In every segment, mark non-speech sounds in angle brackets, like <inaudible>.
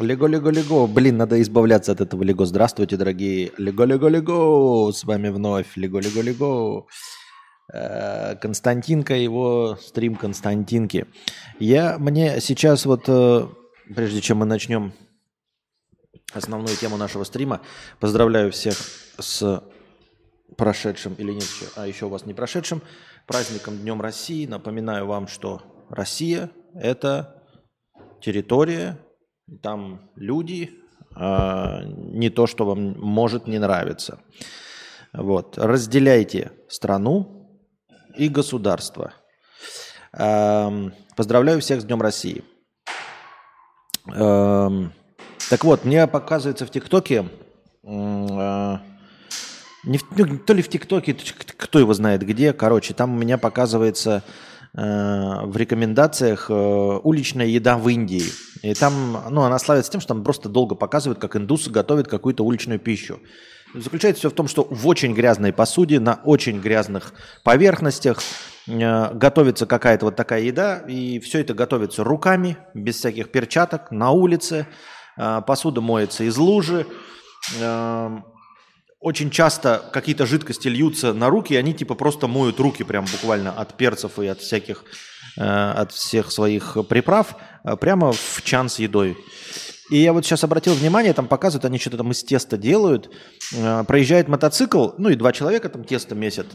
Лего, лего, лего. Блин, надо избавляться от этого лего. Здравствуйте, дорогие. Лего, лего, лего. С вами вновь лего, лего, лего. Э, Константинка, его стрим Константинки. Я, мне сейчас вот, э, прежде чем мы начнем основную тему нашего стрима, поздравляю всех с прошедшим или нет а еще у вас не прошедшим праздником Днем России. Напоминаю вам, что Россия – это территория, там люди, а не то, что вам может не нравиться. Вот. Разделяйте страну и государство. Поздравляю всех с Днем России. Так вот, мне показывается в ТикТоке, а, не ну, то ли в ТикТоке, кто его знает где, короче, там у меня показывается в рекомендациях э, уличная еда в Индии. И там, ну, она славится тем, что там просто долго показывают, как индусы готовят какую-то уличную пищу. Заключается все в том, что в очень грязной посуде, на очень грязных поверхностях э, готовится какая-то вот такая еда, и все это готовится руками, без всяких перчаток, на улице. Э, посуда моется из лужи. Э, очень часто какие-то жидкости льются на руки, и они типа просто моют руки прям буквально от перцев и от всяких, э, от всех своих приправ э, прямо в чан с едой. И я вот сейчас обратил внимание, там показывают, они что-то там из теста делают. Э, проезжает мотоцикл, ну и два человека там тесто месят.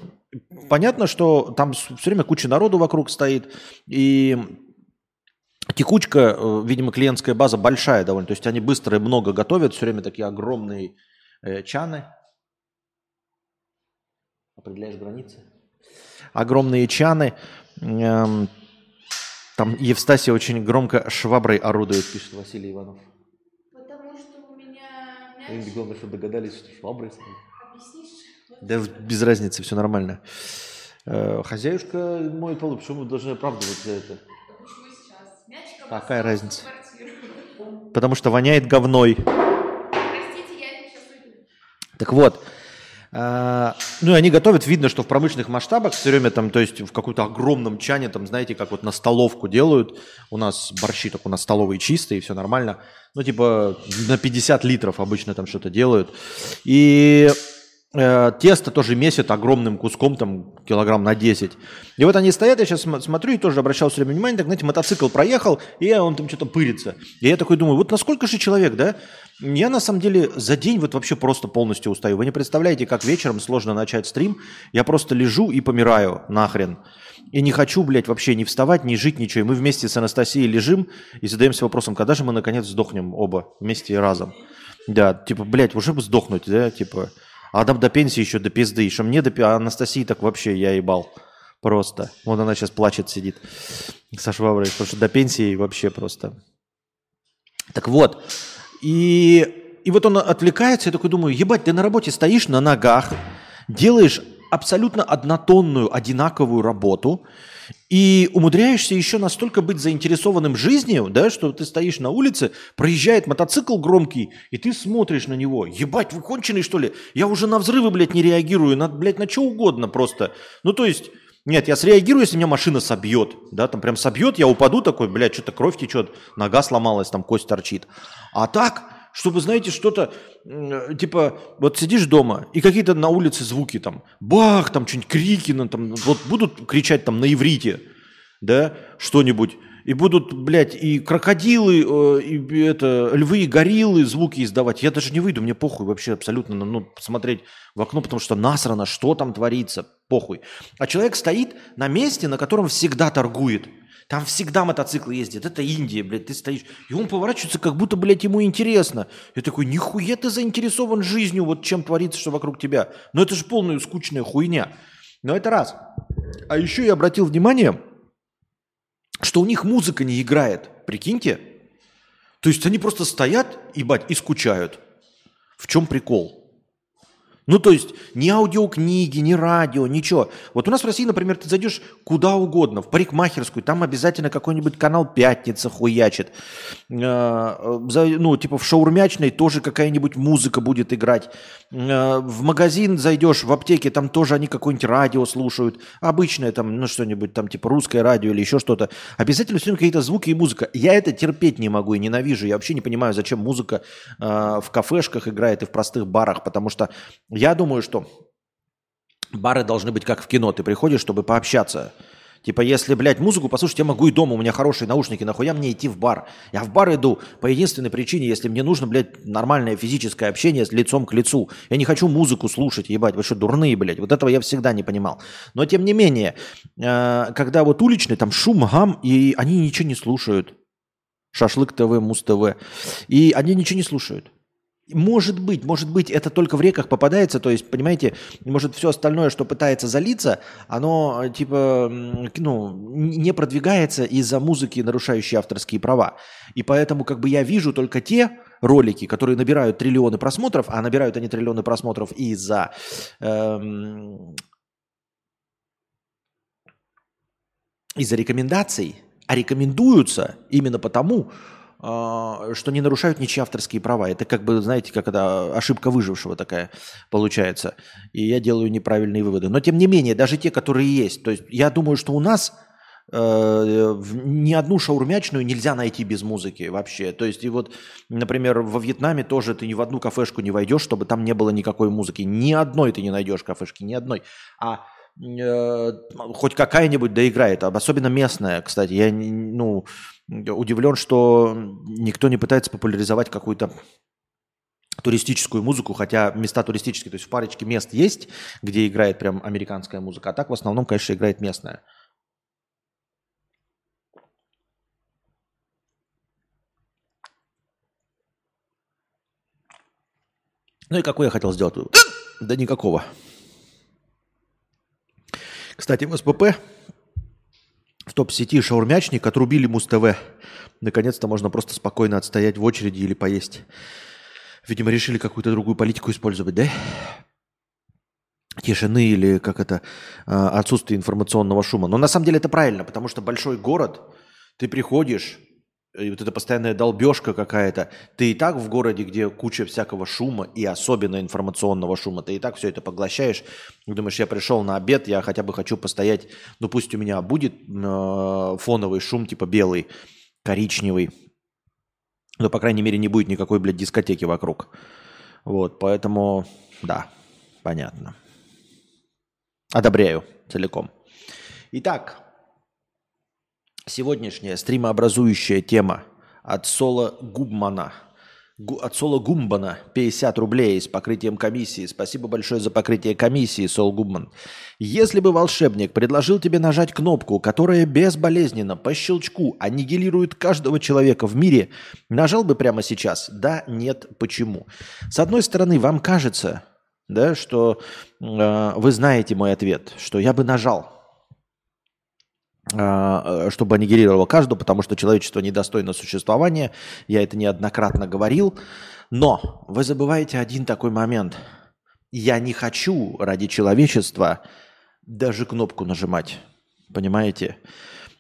Понятно, что там все время куча народу вокруг стоит, и текучка, э, видимо, клиентская база большая довольно. То есть они быстро и много готовят, все время такие огромные э, чаны определяешь границы. Огромные чаны. Эм, там Евстасия очень громко шваброй орудует, пишет Василий Иванов. Потому что у меня мяч... Главное, что догадались, что шваброй Объяснишь? Да без разницы, все нормально. Э, хозяюшка моет полы, почему мы должны оправдывать за это? Почему сейчас? Мячик Какая разница? Потому что воняет говной. Простите, я сейчас уйду. Так вот, ну и они готовят, видно, что в промышленных масштабах все время там, то есть в каком-то огромном чане, там, знаете, как вот на столовку делают, у нас борщи так у нас столовые чистые, все нормально, ну типа на 50 литров обычно там что-то делают. И э, тесто тоже месят огромным куском, там килограмм на 10. И вот они стоят, я сейчас смотрю и тоже обращал все время внимание, так, знаете, мотоцикл проехал, и он там что-то пырится. И я такой думаю, вот насколько же человек, да? Я на самом деле за день вот вообще просто полностью устаю. Вы не представляете, как вечером сложно начать стрим. Я просто лежу и помираю нахрен. И не хочу, блядь, вообще не вставать, не жить, ничего. И мы вместе с Анастасией лежим и задаемся вопросом, когда же мы наконец сдохнем оба вместе и разом. Да, типа, блядь, уже бы сдохнуть, да, типа. А там до пенсии еще до пизды. Что мне до пи- а Анастасии так вообще я ебал. Просто. Вот она сейчас плачет, сидит со шваброй, потому что до пенсии вообще просто. Так вот, и, и вот он отвлекается, я такой думаю, ебать, ты на работе стоишь на ногах, делаешь абсолютно однотонную, одинаковую работу, и умудряешься еще настолько быть заинтересованным жизнью, да, что ты стоишь на улице, проезжает мотоцикл громкий, и ты смотришь на него. Ебать, вы конченый, что ли? Я уже на взрывы, блядь, не реагирую, на, блядь, на что угодно просто. Ну, то есть, нет, я среагирую, если меня машина собьет, да, там прям собьет, я упаду такой, блядь, что-то кровь течет, нога сломалась, там кость торчит. А так, чтобы, знаете, что-то, типа, вот сидишь дома, и какие-то на улице звуки там, бах, там что-нибудь крики, там, вот будут кричать там на иврите, да, что-нибудь, и будут, блядь, и крокодилы, э, и это, львы, и гориллы звуки издавать. Я даже не выйду, мне похуй вообще абсолютно, ну, посмотреть в окно, потому что насрано, что там творится, похуй. А человек стоит на месте, на котором всегда торгует. Там всегда мотоциклы ездят. Это Индия, блядь, ты стоишь. И он поворачивается, как будто, блядь, ему интересно. Я такой, нихуя ты заинтересован жизнью, вот чем творится, что вокруг тебя. Но это же полная скучная хуйня. Но это раз. А еще я обратил внимание, что у них музыка не играет. Прикиньте. То есть они просто стоят, ебать, и скучают. В чем прикол? Ну, то есть ни аудиокниги, ни радио, ничего. Вот у нас в России, например, ты зайдешь куда угодно, в парикмахерскую, там обязательно какой-нибудь канал «Пятница» хуячит. Э, Ну, типа в шаурмячной тоже какая-нибудь музыка будет играть. Э, В магазин зайдешь, в аптеке, там тоже они какое-нибудь радио слушают. Обычное там, ну, что-нибудь там, типа русское радио или еще что-то. Обязательно все какие-то звуки и музыка. Я это терпеть не могу и ненавижу. Я вообще не понимаю, зачем музыка э, в кафешках играет и в простых барах, потому что я думаю, что бары должны быть как в кино. Ты приходишь, чтобы пообщаться. Типа, если, блядь, музыку послушать, я могу и дома, у меня хорошие наушники, нахуя мне идти в бар? Я в бар иду по единственной причине, если мне нужно, блядь, нормальное физическое общение с лицом к лицу. Я не хочу музыку слушать, ебать, вы что, дурные, блядь? Вот этого я всегда не понимал. Но, тем не менее, э, когда вот уличный, там шум, гам, и они ничего не слушают. Шашлык ТВ, Муз ТВ. И они ничего не слушают. Может быть, может быть, это только в реках попадается, то есть, понимаете, может, все остальное, что пытается залиться, оно, э, типа, ну, не продвигается из-за музыки, нарушающей авторские права. И поэтому, как бы, я вижу только те ролики, которые набирают триллионы просмотров, а набирают они триллионы просмотров из-за эм, из-за рекомендаций, а рекомендуются именно потому, что не нарушают ничьи авторские права. Это как бы, знаете, как это ошибка выжившего такая получается. И я делаю неправильные выводы. Но тем не менее, даже те, которые есть. То есть я думаю, что у нас э, ни одну шаурмячную нельзя найти без музыки вообще. То есть и вот, например, во Вьетнаме тоже ты ни в одну кафешку не войдешь, чтобы там не было никакой музыки. Ни одной ты не найдешь кафешки, ни одной. А э, хоть какая-нибудь доиграет, а особенно местная, кстати. Я ну, удивлен, что никто не пытается популяризовать какую-то туристическую музыку, хотя места туристические, то есть в парочке мест есть, где играет прям американская музыка, а так в основном, конечно, играет местная. Ну и какой я хотел сделать? Да никакого. Кстати, в СПП в топ-сети шаурмячник отрубили Муз-ТВ. Наконец-то можно просто спокойно отстоять в очереди или поесть. Видимо, решили какую-то другую политику использовать, да? Тишины или как это, а, отсутствие информационного шума. Но на самом деле это правильно, потому что большой город, ты приходишь, и вот эта постоянная долбежка какая-то. Ты и так в городе, где куча всякого шума и особенно информационного шума, ты и так все это поглощаешь. Думаешь, я пришел на обед, я хотя бы хочу постоять, ну пусть у меня будет э, фоновый шум типа белый, коричневый, но, по крайней мере, не будет никакой, блядь, дискотеки вокруг. Вот, поэтому, да, понятно. Одобряю целиком. Итак, сегодняшняя стримообразующая тема от Соло Губмана. Гу- от Соло Гумбана 50 рублей с покрытием комиссии. Спасибо большое за покрытие комиссии, Сол Губман. Если бы волшебник предложил тебе нажать кнопку, которая безболезненно, по щелчку, аннигилирует каждого человека в мире, нажал бы прямо сейчас? Да, нет, почему? С одной стороны, вам кажется, да, что э, вы знаете мой ответ, что я бы нажал, чтобы аннигилировало каждого, потому что человечество недостойно существования. Я это неоднократно говорил. Но вы забываете один такой момент. Я не хочу ради человечества даже кнопку нажимать. Понимаете?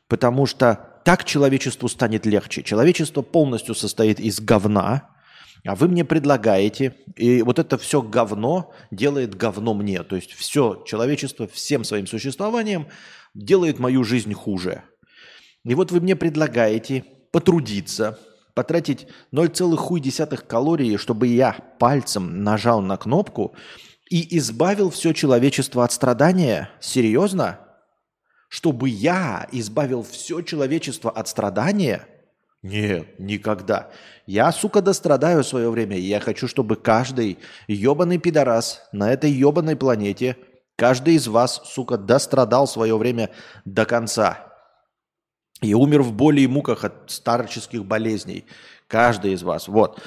Потому что так человечеству станет легче. Человечество полностью состоит из говна, а вы мне предлагаете, и вот это все говно делает говно мне. То есть все человечество всем своим существованием делает мою жизнь хуже. И вот вы мне предлагаете потрудиться, потратить 0,1 калории, чтобы я пальцем нажал на кнопку и избавил все человечество от страдания? Серьезно? Чтобы я избавил все человечество от страдания? Нет, никогда. Я, сука, дострадаю в свое время. И я хочу, чтобы каждый ебаный пидорас на этой ебаной планете, каждый из вас, сука, дострадал свое время до конца. И умер в боли и муках от старческих болезней. Каждый из вас. Вот.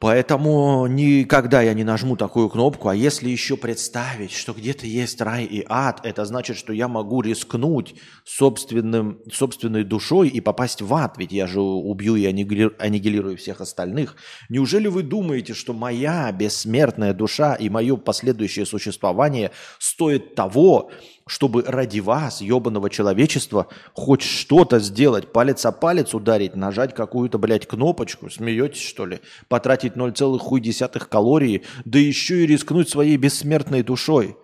Поэтому никогда я не нажму такую кнопку. А если еще представить, что где-то есть рай и ад, это значит, что я могу рискнуть собственным, собственной душой и попасть в ад. Ведь я же убью и аннигилирую, всех остальных. Неужели вы думаете, что моя бессмертная душа и мое последующее существование стоит того, чтобы ради вас, ебаного человечества, хоть что-то сделать, палец о палец ударить, нажать какую-то, блядь, кнопочку, смеетесь, что ли, потратить 0,1 калории, да еще и рискнуть своей бессмертной душой,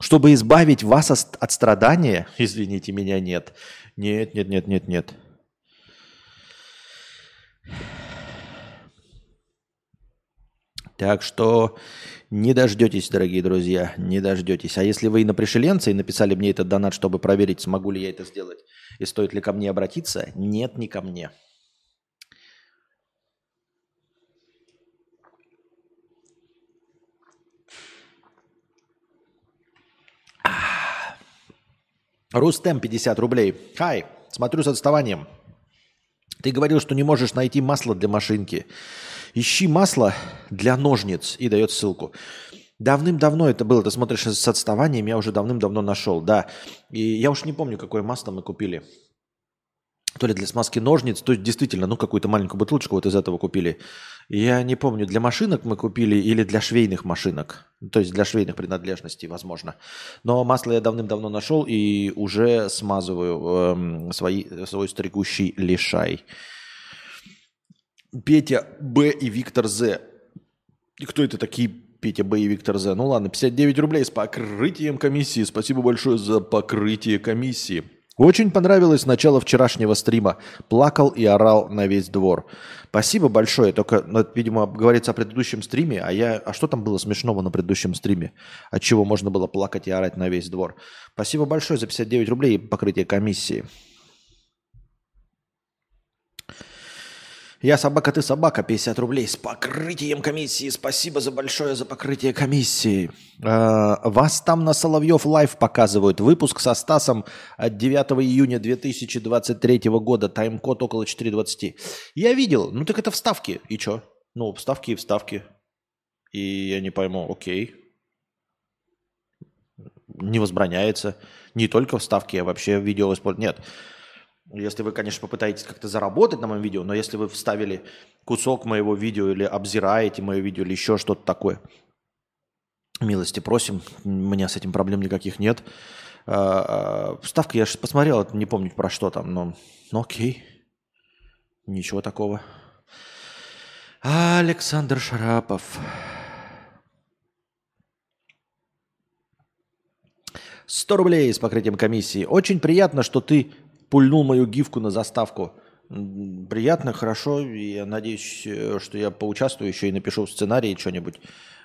чтобы избавить вас от страдания, <laughs> извините меня, нет. Нет, нет, нет, нет, нет. Так что не дождетесь, дорогие друзья, не дождетесь. А если вы инопришеленцы и написали мне этот донат, чтобы проверить, смогу ли я это сделать, и стоит ли ко мне обратиться, нет, не ко мне. Рустем 50 рублей. Хай, смотрю с отставанием. Ты говорил, что не можешь найти масло для машинки. Ищи масло для ножниц и дает ссылку. Давным-давно это было, ты смотришь с отставанием, я уже давным-давно нашел, да. И я уж не помню, какое масло мы купили. То ли для смазки ножниц, то есть действительно, ну какую-то маленькую бутылочку вот из этого купили. Я не помню, для машинок мы купили или для швейных машинок. То есть для швейных принадлежностей, возможно. Но масло я давным-давно нашел и уже смазываю эм, свои, свой стригущий лишай. Петя Б и Виктор З. И кто это такие Петя Б и Виктор З? Ну ладно, 59 рублей с покрытием комиссии. Спасибо большое за покрытие комиссии. Очень понравилось начало вчерашнего стрима. Плакал и орал на весь двор. Спасибо большое. Только, ну, видимо, говорится о предыдущем стриме. А я, а что там было смешного на предыдущем стриме? От чего можно было плакать и орать на весь двор? Спасибо большое за 59 рублей и покрытие комиссии. Я собака, ты собака, 50 рублей с покрытием комиссии. Спасибо за большое за покрытие комиссии. Э, вас там на Соловьев Лайв показывают. Выпуск со Стасом от 9 июня 2023 года. Тайм-код около 4.20. Я видел. Ну так это вставки. И что? Ну, вставки и вставки. И я не пойму, окей. Не возбраняется. Не только вставки, а вообще видео использовать. Нет. Если вы, конечно, попытаетесь как-то заработать на моем видео, но если вы вставили кусок моего видео или обзираете мое видео или еще что-то такое, милости просим, у меня с этим проблем никаких нет. А, а, вставка я же посмотрел, не помню про что там, но ну окей, ничего такого. Александр Шарапов. 100 рублей с покрытием комиссии. Очень приятно, что ты пульнул мою гифку на заставку. Приятно, хорошо. Я надеюсь, э, что я поучаствую еще и напишу в сценарии что-нибудь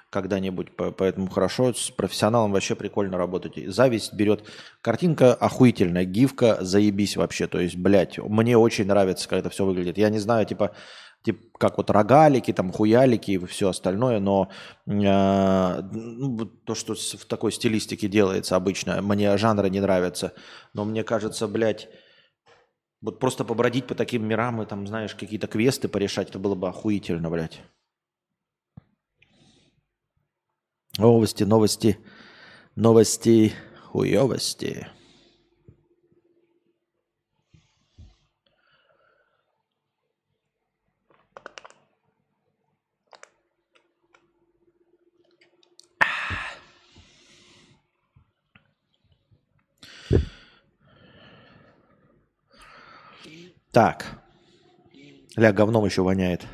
когда-нибудь. Поэтому хорошо, с профессионалом вообще прикольно работать. Зависть берет. Картинка охуительная, гифка заебись вообще. То есть, блядь, мне очень нравится, как это все выглядит. Я не знаю, типа, типа как вот рогалики, там хуялики и все остальное, но э, ну, то, что в такой стилистике делается обычно, мне жанры не нравятся. Но мне кажется, блядь, вот просто побродить по таким мирам и там, знаешь, какие-то квесты порешать, это было бы охуительно, блядь. Новости, новости, новости, хуевости. Так. Ля, говном еще воняет.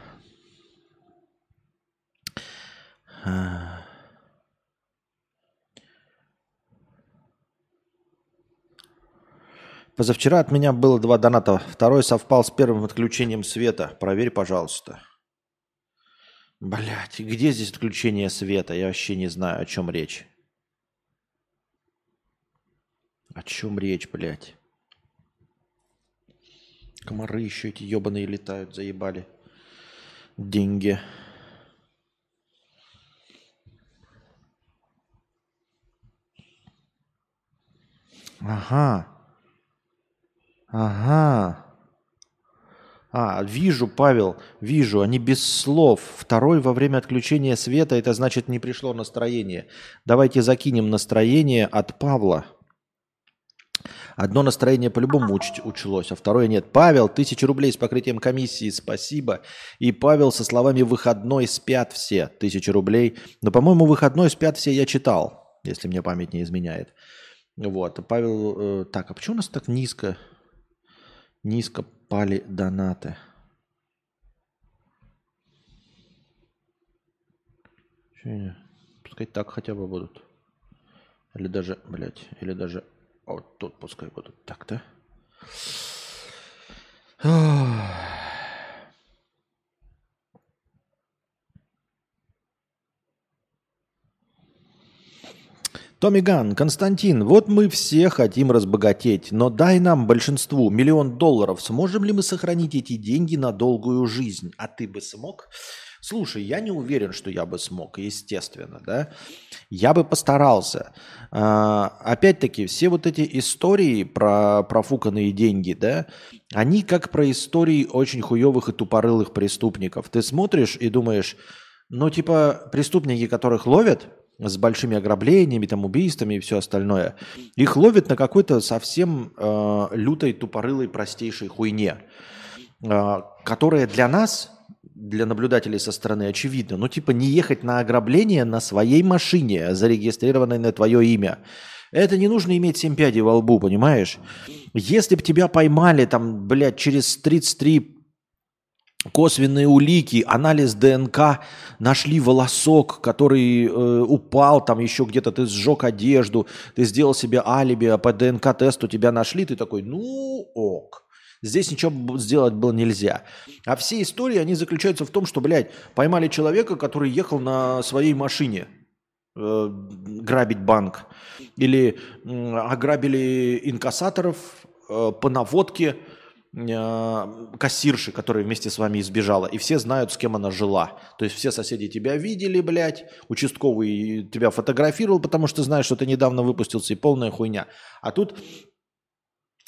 Позавчера от меня было два доната. Второй совпал с первым отключением света. Проверь, пожалуйста. Блять, где здесь отключение света? Я вообще не знаю, о чем речь. О чем речь, блядь? Комары еще эти ебаные летают, заебали. Деньги. Ага. Ага. А, вижу, Павел, вижу, они без слов. Второй во время отключения света, это значит не пришло настроение. Давайте закинем настроение от Павла. Одно настроение по-любому уч- училось, а второе нет. Павел, тысяча рублей с покрытием комиссии, спасибо. И Павел со словами «выходной спят все», тысяча рублей. Но, по-моему, «выходной спят все» я читал, если мне память не изменяет. Вот, Павел, э, так, а почему у нас так низко, низко пали донаты? Пускай так хотя бы будут. Или даже, блядь, или даже вот тут пускай будут так-то. Томми Ган, Константин, вот мы все хотим разбогатеть, но дай нам большинству миллион долларов. Сможем ли мы сохранить эти деньги на долгую жизнь? А ты бы смог? Слушай, я не уверен, что я бы смог, естественно, да. Я бы постарался. А, опять-таки, все вот эти истории про профуканные деньги, да, они как про истории очень хуевых и тупорылых преступников. Ты смотришь и думаешь, ну, типа, преступники, которых ловят с большими ограблениями, там, убийствами и все остальное, их ловят на какой-то совсем э, лютой, тупорылой, простейшей хуйне, э, которая для нас для наблюдателей со стороны очевидно. Ну, типа, не ехать на ограбление на своей машине, зарегистрированной на твое имя. Это не нужно иметь семь пядей во лбу, понимаешь? Если бы тебя поймали, там, блядь, через 33 косвенные улики, анализ ДНК, нашли волосок, который э, упал, там еще где-то ты сжег одежду, ты сделал себе алиби, а по ДНК-тесту тебя нашли, ты такой, ну ок. Здесь ничего сделать было нельзя. А все истории, они заключаются в том, что, блядь, поймали человека, который ехал на своей машине э, грабить банк. Или э, ограбили инкассаторов э, по наводке э, кассирши, которая вместе с вами избежала. И все знают, с кем она жила. То есть все соседи тебя видели, блядь. Участковый тебя фотографировал, потому что знаешь, что ты недавно выпустился, и полная хуйня. А тут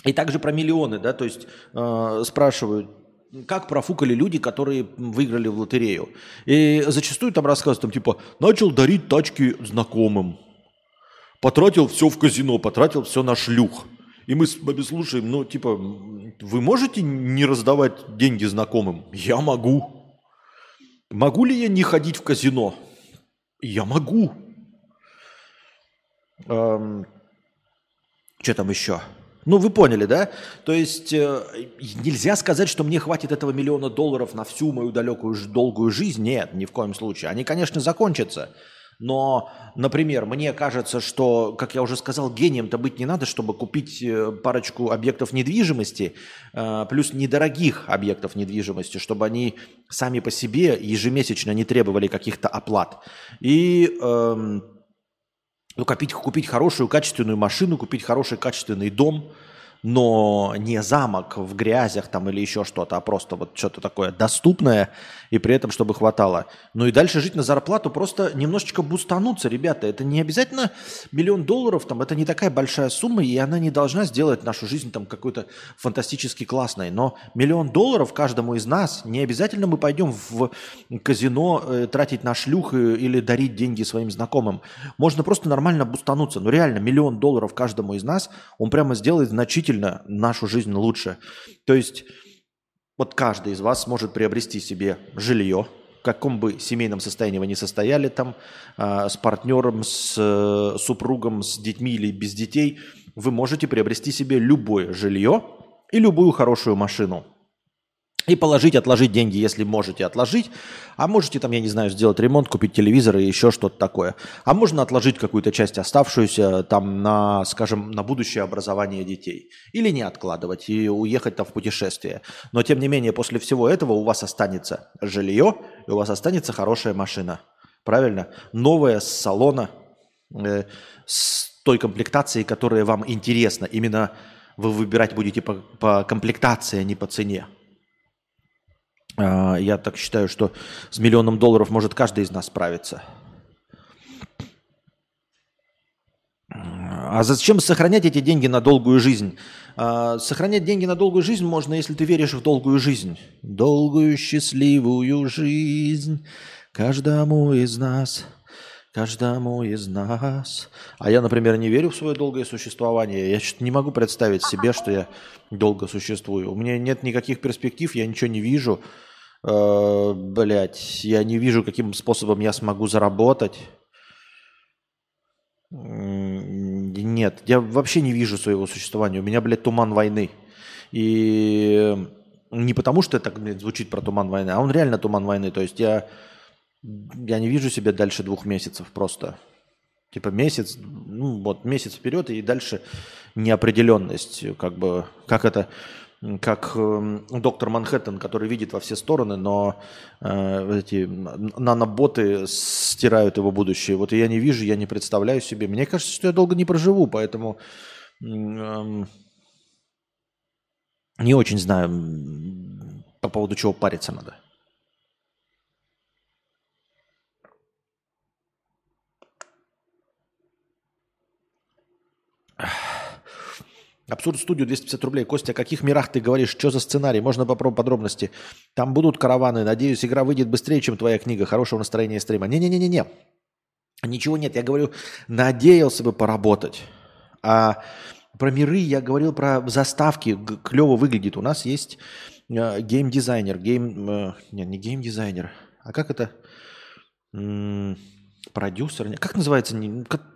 и также про миллионы, да, то есть э, спрашивают, как профукали люди, которые выиграли в лотерею. И зачастую там рассказывают, там типа, начал дарить тачки знакомым, потратил все в казино, потратил все на шлюх. И мы с вами слушаем, ну, типа, вы можете не раздавать деньги знакомым? Я могу. Могу ли я не ходить в казино? Я могу. Эм, что там еще? Ну, вы поняли, да? То есть э, нельзя сказать, что мне хватит этого миллиона долларов на всю мою далекую долгую жизнь. Нет, ни в коем случае. Они, конечно, закончатся. Но, например, мне кажется, что, как я уже сказал, гением-то быть не надо, чтобы купить э, парочку объектов недвижимости, э, плюс недорогих объектов недвижимости, чтобы они сами по себе ежемесячно не требовали каких-то оплат. И эм, ну, купить, купить хорошую качественную машину, купить хороший качественный дом, но не замок в грязях там или еще что-то, а просто вот что-то такое доступное и при этом чтобы хватало. Ну и дальше жить на зарплату, просто немножечко бустануться, ребята. Это не обязательно миллион долларов, там, это не такая большая сумма, и она не должна сделать нашу жизнь там какой-то фантастически классной. Но миллион долларов каждому из нас, не обязательно мы пойдем в казино э, тратить на шлюх э, или дарить деньги своим знакомым. Можно просто нормально бустануться. Ну реально, миллион долларов каждому из нас, он прямо сделает значительно нашу жизнь лучше. То есть вот каждый из вас сможет приобрести себе жилье, в каком бы семейном состоянии вы ни состояли там, э, с партнером, с э, супругом, с детьми или без детей, вы можете приобрести себе любое жилье и любую хорошую машину. И положить, отложить деньги, если можете отложить. А можете там, я не знаю, сделать ремонт, купить телевизор и еще что-то такое. А можно отложить какую-то часть оставшуюся там на, скажем, на будущее образование детей. Или не откладывать и уехать там в путешествие. Но тем не менее, после всего этого у вас останется жилье и у вас останется хорошая машина. Правильно? Новая с салона, э, с той комплектацией, которая вам интересна. Именно вы выбирать будете по, по комплектации, а не по цене. А, Я так считаю, что с миллионом долларов может каждый из нас справиться. А зачем сохранять эти деньги на долгую жизнь? А, сохранять деньги на долгую жизнь можно, если ты веришь в долгую жизнь. Долгую счастливую жизнь каждому из нас, каждому из нас. А я, например, не верю в свое долгое существование. Я что-то не могу представить себе, что я долго существую. У меня нет никаких перспектив, я ничего не вижу. Э, блять, я не вижу, каким способом я смогу заработать. Нет, я вообще не вижу своего существования. У меня, блядь, туман войны. И не потому, что это блядь, звучит про туман войны, а он реально туман войны. То есть я, я не вижу себя дальше двух месяцев просто. Типа месяц, ну вот месяц вперед и дальше неопределенность. Как бы, как это, как эм, доктор Манхэттен, который видит во все стороны, но э, эти наноботы стирают его будущее. Вот я не вижу, я не представляю себе. Мне кажется, что я долго не проживу, поэтому эм, не очень знаю, по поводу чего париться надо. Абсурд студию 250 рублей. Костя, о каких мирах ты говоришь? Что за сценарий? Можно попробовать подробности? Там будут караваны. Надеюсь, игра выйдет быстрее, чем твоя книга. Хорошего настроения стрима. Не-не-не-не-не. Ничего нет. Я говорю, надеялся бы поработать. А про миры я говорил про заставки. Клево выглядит. У нас есть э, гейм-дизайнер. Гейм... э, не, не гейм-дизайнер. А как это? М, Продюсер? Как называется? Как-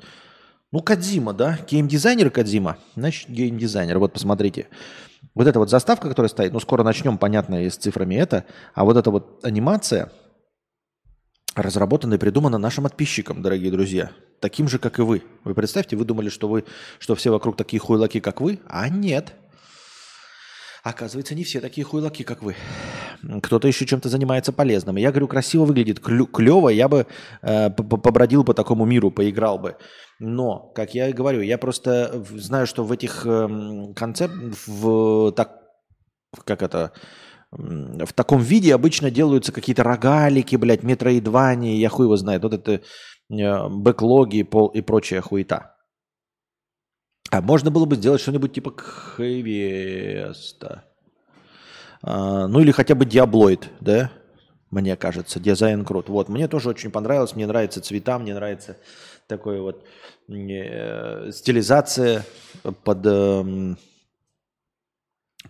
Ну, Кадзима, да? Геймдизайнер Кадзима. Значит, геймдизайнер. Вот посмотрите. Вот эта вот заставка, которая стоит, ну, скоро начнем, понятно, и с цифрами это. А вот эта вот анимация разработана и придумана нашим подписчикам, дорогие друзья. Таким же, как и вы. Вы представьте, вы думали, что, вы, что все вокруг такие хуйлаки, как вы, а нет. Оказывается, не все такие хуйлаки, как вы. Кто-то еще чем-то занимается полезным. Я говорю, красиво выглядит, клево, я бы э, побродил по такому миру, поиграл бы. Но, как я и говорю, я просто знаю, что в этих эм, концерт, в так, как это, в таком виде обычно делаются какие-то рогалики, блядь, метроидвания, я хуй его знает, вот это э, бэклоги пол, и прочая хуета. А можно было бы сделать что-нибудь типа Квеста. А, ну или хотя бы Диаблоид, да? Мне кажется, дизайн крут. Вот, мне тоже очень понравилось, мне нравятся цвета, мне нравится такой вот э, стилизация под, эм,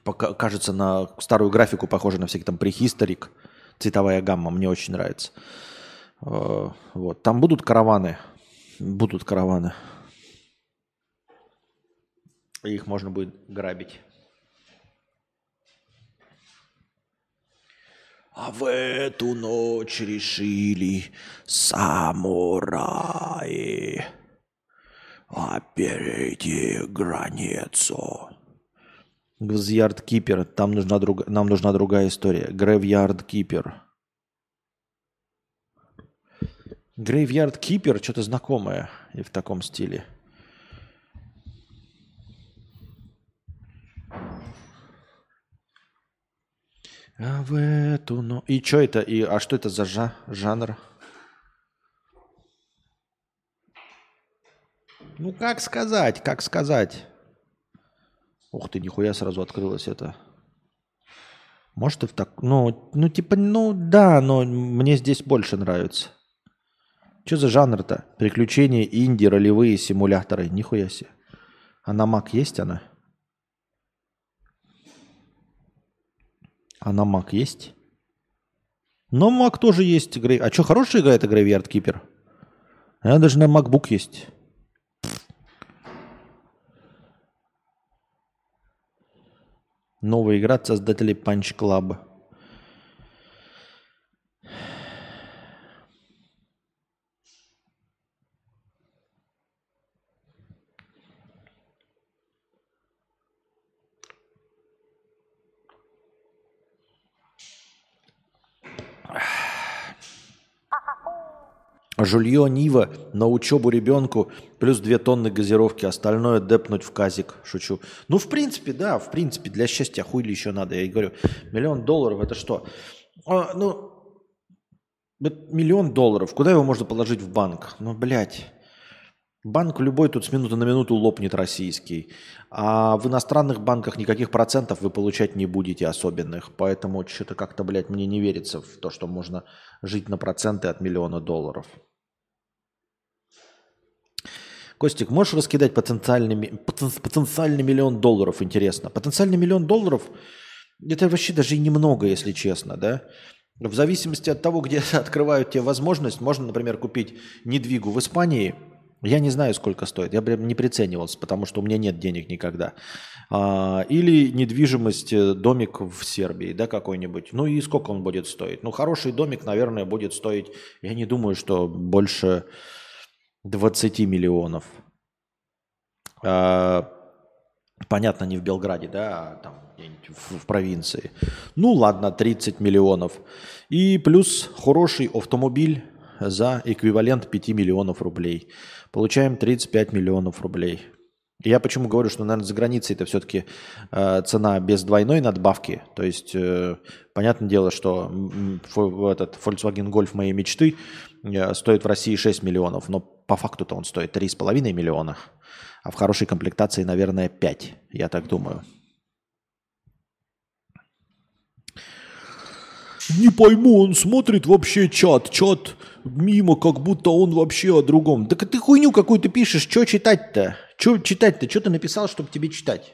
пока- кажется, на старую графику похоже на всякий там прихисторик. Цветовая гамма мне очень нравится. Э, Вот, там будут караваны, будут караваны. И их можно будет грабить. А в эту ночь решили самураи а перейти границу. Гравьярд Кипер. Там нужна друг... Нам нужна другая история. Гравьярд Кипер. Грейвьярд Кипер, что-то знакомое и в таком стиле. А в эту но... И что это? И, а что это за жа- жанр? Ну, как сказать, как сказать? Ух ты, нихуя сразу открылось это. Может и в так... Ну, ну, типа, ну, да, но мне здесь больше нравится. Что за жанр-то? Приключения, инди, ролевые симуляторы. Нихуя себе. А на Mac есть она? А на Mac есть? Но Mac тоже есть. А что, хорошая игра это Graveyard Keeper? Она даже на MacBook есть. Новая игра от создателей Punch Club. Жулье Нива на учебу ребенку плюс 2 тонны газировки, остальное депнуть в казик. Шучу. Ну, в принципе, да, в принципе, для счастья хуй ли еще надо. Я и говорю, миллион долларов это что? А, ну, миллион долларов, куда его можно положить в банк? Ну, блядь. Банк любой тут с минуты на минуту лопнет российский. А в иностранных банках никаких процентов вы получать не будете особенных. Поэтому что-то как-то, блядь, мне не верится в то, что можно жить на проценты от миллиона долларов. Костик, можешь раскидать потенциальный, потенциальный миллион долларов, интересно? Потенциальный миллион долларов, это вообще даже и немного, если честно, да? В зависимости от того, где <laughs> открывают тебе возможность, можно, например, купить недвигу в Испании. Я не знаю, сколько стоит. Я прям не приценивался, потому что у меня нет денег никогда. А, или недвижимость, э, домик в Сербии, да, какой-нибудь. Ну и сколько он будет стоить? Ну, хороший домик, наверное, будет стоить, я не думаю, что больше 20 миллионов. А, понятно, не в Белграде, да, а там в, в провинции. Ну ладно, 30 миллионов. И плюс хороший автомобиль за эквивалент 5 миллионов рублей. Получаем 35 миллионов рублей. Я почему говорю, что, наверное, за границей это все-таки э, цена без двойной надбавки. То есть, э, понятное дело, что фо- этот Volkswagen Golf моей мечты э, стоит в России 6 миллионов, но по факту-то он стоит 3,5 миллиона. А в хорошей комплектации, наверное, 5, я так думаю. Не пойму, он смотрит вообще чат, чат мимо, как будто он вообще о другом. Так ты хуйню какую-то пишешь, что читать-то? Что читать-то? Что ты написал, чтобы тебе читать?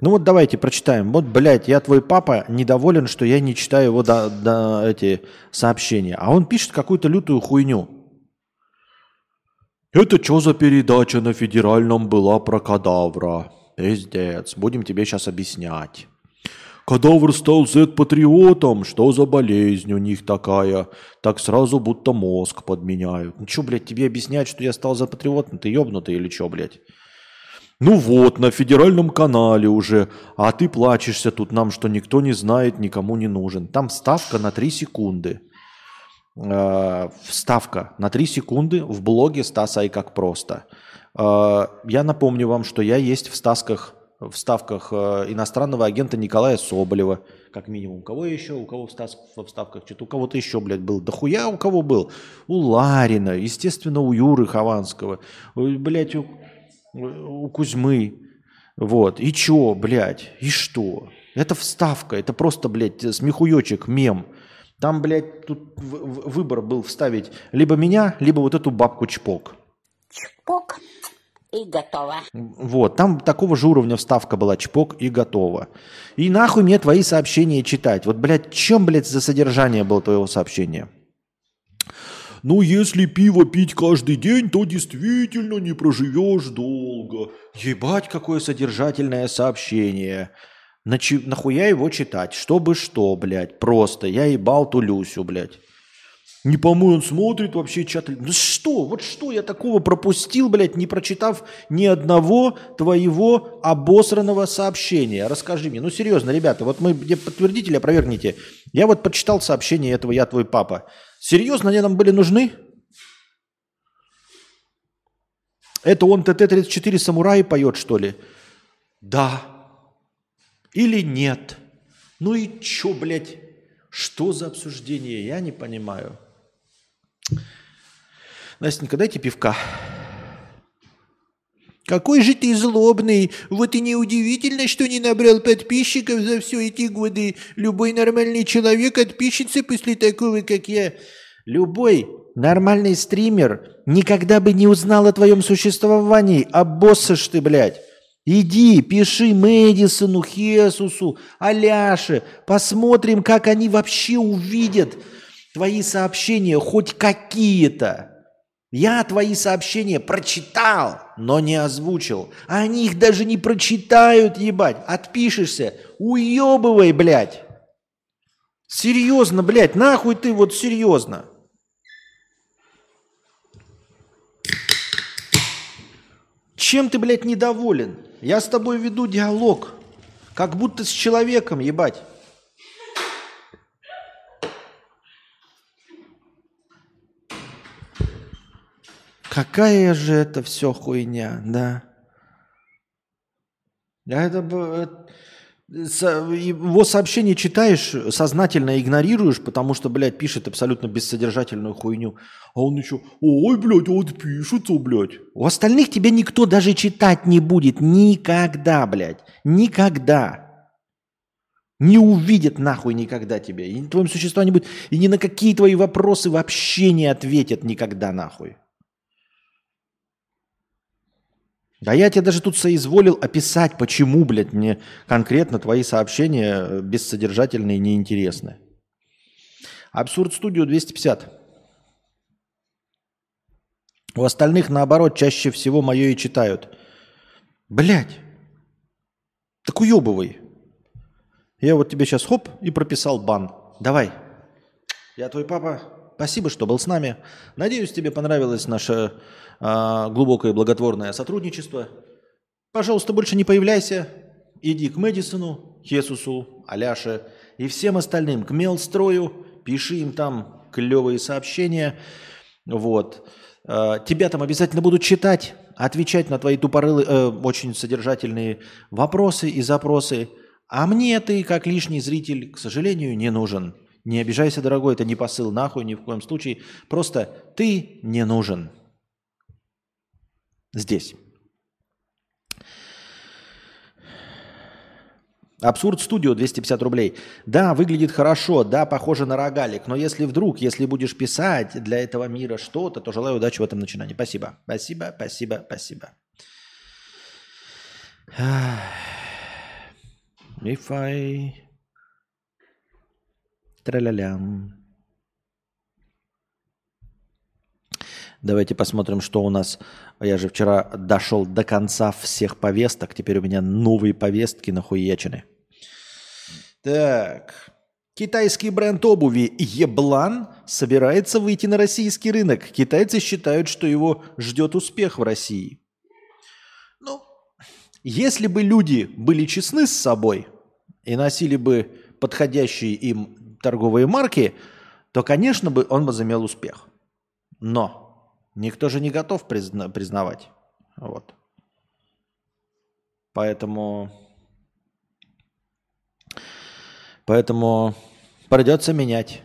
Ну вот давайте прочитаем. Вот, блядь, я твой папа недоволен, что я не читаю его до, до эти сообщения. А он пишет какую-то лютую хуйню. Это что за передача на федеральном была про кадавра? Пиздец, будем тебе сейчас объяснять. Кадавр стал Z-патриотом. Что за болезнь у них такая? Так сразу будто мозг подменяют. Ну что, блядь, тебе объяснять, что я стал Z-патриотом? Ты ебнутый или что, блядь? Ну вот, на федеральном канале уже. А ты плачешься тут нам, что никто не знает, никому не нужен. Там ставка на 3 секунды. Э, Вставка на 3 секунды в блоге Стаса и как просто. Э, Я напомню вам, что я есть в Стасках в ставках э, иностранного агента Николая Соболева, как минимум. У кого еще? У кого в, стас- в вставках? Что-то у кого-то еще, блядь, был. Да хуя у кого был? У Ларина, естественно, у Юры Хованского, блядь, у, у Кузьмы. Вот. И чё, блядь? И что? Это вставка. Это просто, блядь, смехуёчек, мем. Там, блядь, тут выбор был вставить либо меня, либо вот эту бабку Чпок. Чпок и готово. Вот, там такого же уровня вставка была, чпок и готово. И нахуй мне твои сообщения читать. Вот, блядь, чем, блядь, за содержание было твоего сообщения? Ну, если пиво пить каждый день, то действительно не проживешь долго. Ебать, какое содержательное сообщение. Начи- Нахуя его читать? Чтобы что, блядь? Просто. Я ебал ту Люсю, блядь. Не по-моему, он смотрит вообще чат. Ну что, вот что я такого пропустил, блядь, не прочитав ни одного твоего обосранного сообщения? Расскажи мне. Ну серьезно, ребята, вот мы где подтвердите или опровергните. Я вот почитал сообщение этого «Я твой папа». Серьезно, они нам были нужны? Это он ТТ-34 самураи поет, что ли? Да. Или нет? Ну и чё, блядь? Что за обсуждение? Я не понимаю. Настенька, дайте пивка. Какой же ты злобный. Вот и неудивительно, что не набрал подписчиков за все эти годы. Любой нормальный человек отпишется после такого, как я. Любой нормальный стример никогда бы не узнал о твоем существовании. Обоссашь ты, блядь. Иди, пиши Мэдисону, Хесусу, Аляше. Посмотрим, как они вообще увидят твои сообщения, хоть какие-то. Я твои сообщения прочитал, но не озвучил. Они их даже не прочитают, ебать. Отпишешься, уебывай, блядь. Серьезно, блядь, нахуй ты вот серьезно. Чем ты, блядь, недоволен? Я с тобой веду диалог. Как будто с человеком, ебать. Какая же это все хуйня, да? Это, э, Его сообщение читаешь, сознательно игнорируешь, потому что, блядь, пишет абсолютно бессодержательную хуйню. А он еще, ой, блядь, а вот пишется, блядь. У остальных тебя никто даже читать не будет. Никогда, блядь. Никогда. Не увидят нахуй никогда тебя. И твоим существом не будет. И ни на какие твои вопросы вообще не ответят никогда нахуй. Да я тебе даже тут соизволил описать, почему, блядь, мне конкретно твои сообщения э, бессодержательные и неинтересны. Абсурд студио 250. У остальных, наоборот, чаще всего мое и читают. Блядь, так уебывай. Я вот тебе сейчас хоп и прописал бан. Давай. Я твой папа. Спасибо, что был с нами. Надеюсь, тебе понравилось наше а, глубокое благотворное сотрудничество. Пожалуйста, больше не появляйся. Иди к Мэдисону, Хесусу, Аляше и всем остальным, к Мелстрою. Пиши им там клевые сообщения. Вот. А, Тебя там обязательно будут читать, отвечать на твои тупорылые, э, очень содержательные вопросы и запросы. А мне ты, как лишний зритель, к сожалению, не нужен. Не обижайся, дорогой, это не посыл нахуй ни в коем случае. Просто ты не нужен. Здесь. Абсурд студио 250 рублей. Да, выглядит хорошо, да, похоже на рогалик, но если вдруг, если будешь писать для этого мира что-то, то желаю удачи в этом начинании. Спасибо. Спасибо, спасибо, спасибо. If I... Тра-ля-лям. Давайте посмотрим, что у нас. Я же вчера дошел до конца всех повесток. Теперь у меня новые повестки нахуячены. Так. Китайский бренд обуви Еблан собирается выйти на российский рынок. Китайцы считают, что его ждет успех в России. Ну, если бы люди были честны с собой и носили бы подходящие им торговые марки, то, конечно, бы он возымел успех. Но никто же не готов призна- признавать. Вот. Поэтому, поэтому придется менять.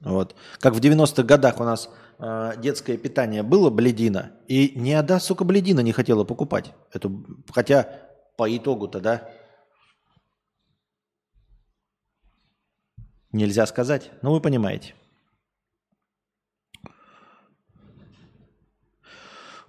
Вот. Как в 90-х годах у нас э, детское питание было бледина, и ни одна, сука, бледина не хотела покупать. Эту, хотя по итогу-то, да, Нельзя сказать, но вы понимаете.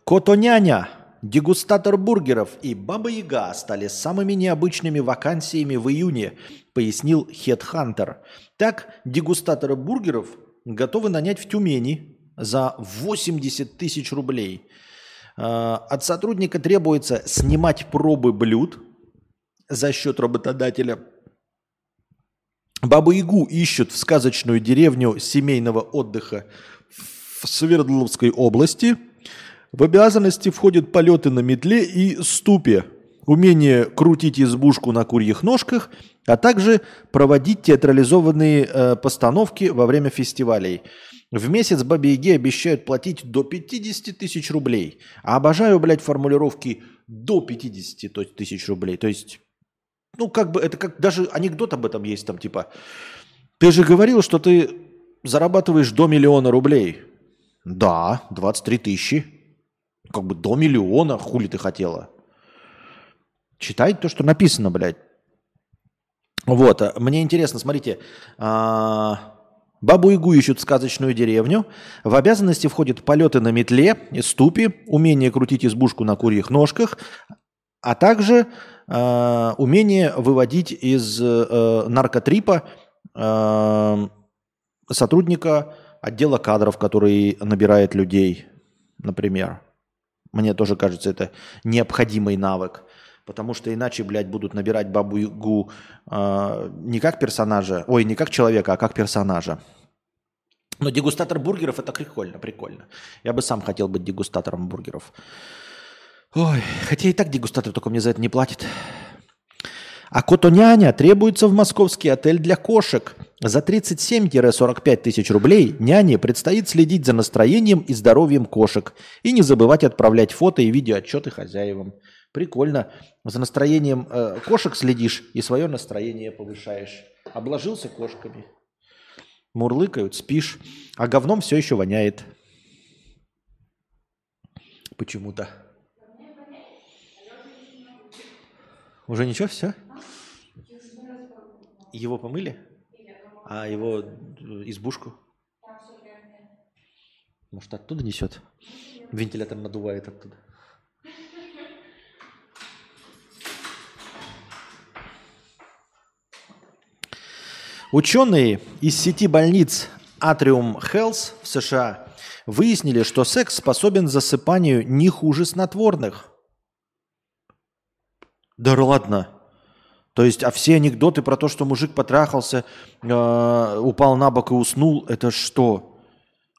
Котоняня, дегустатор бургеров и Баба Яга стали самыми необычными вакансиями в июне, пояснил Хедхантер. Так, дегустатора бургеров готовы нанять в Тюмени за 80 тысяч рублей. А, От сотрудника требуется снимать пробы блюд за счет работодателя – Бабу-Ягу ищут в сказочную деревню семейного отдыха в Свердловской области. В обязанности входят полеты на метле и ступе, умение крутить избушку на курьих ножках, а также проводить театрализованные э, постановки во время фестивалей. В месяц Бабе Яге обещают платить до 50 тысяч рублей. А обожаю, блядь, формулировки до 50 то- тысяч рублей. То есть ну, как бы это как даже анекдот об этом есть там, типа, ты же говорил, что ты зарабатываешь до миллиона рублей. Да, 23 тысячи. Как бы до миллиона, хули ты хотела. Читай то, что написано, блядь. Вот, а, мне интересно, смотрите, а, Бабу Ягу ищут сказочную деревню. В обязанности входят полеты на метле, ступе, умение крутить избушку на курьих ножках, а также э, умение выводить из э, наркотрипа э, сотрудника отдела кадров, который набирает людей, например. Мне тоже кажется, это необходимый навык. Потому что иначе, блядь, будут набирать бабу Ягу э, не как персонажа, ой, не как человека, а как персонажа. Но дегустатор бургеров это прикольно, прикольно. Я бы сам хотел быть дегустатором бургеров. Ой, хотя и так дегустатор только мне за это не платит. А котоняня требуется в московский отель для кошек. За 37-45 тысяч рублей няне предстоит следить за настроением и здоровьем кошек и не забывать отправлять фото и видеоотчеты хозяевам. Прикольно. За настроением э, кошек следишь и свое настроение повышаешь. Обложился кошками. Мурлыкают, спишь. А говном все еще воняет. Почему-то. Уже ничего, все? Его помыли? А его э, избушку? Может, оттуда несет? Вентилятор надувает оттуда. Ученые из сети больниц Atrium Health в США выяснили, что секс способен засыпанию не хуже снотворных. Да ладно. То есть, а все анекдоты про то, что мужик потрахался, э, упал на бок и уснул, это что?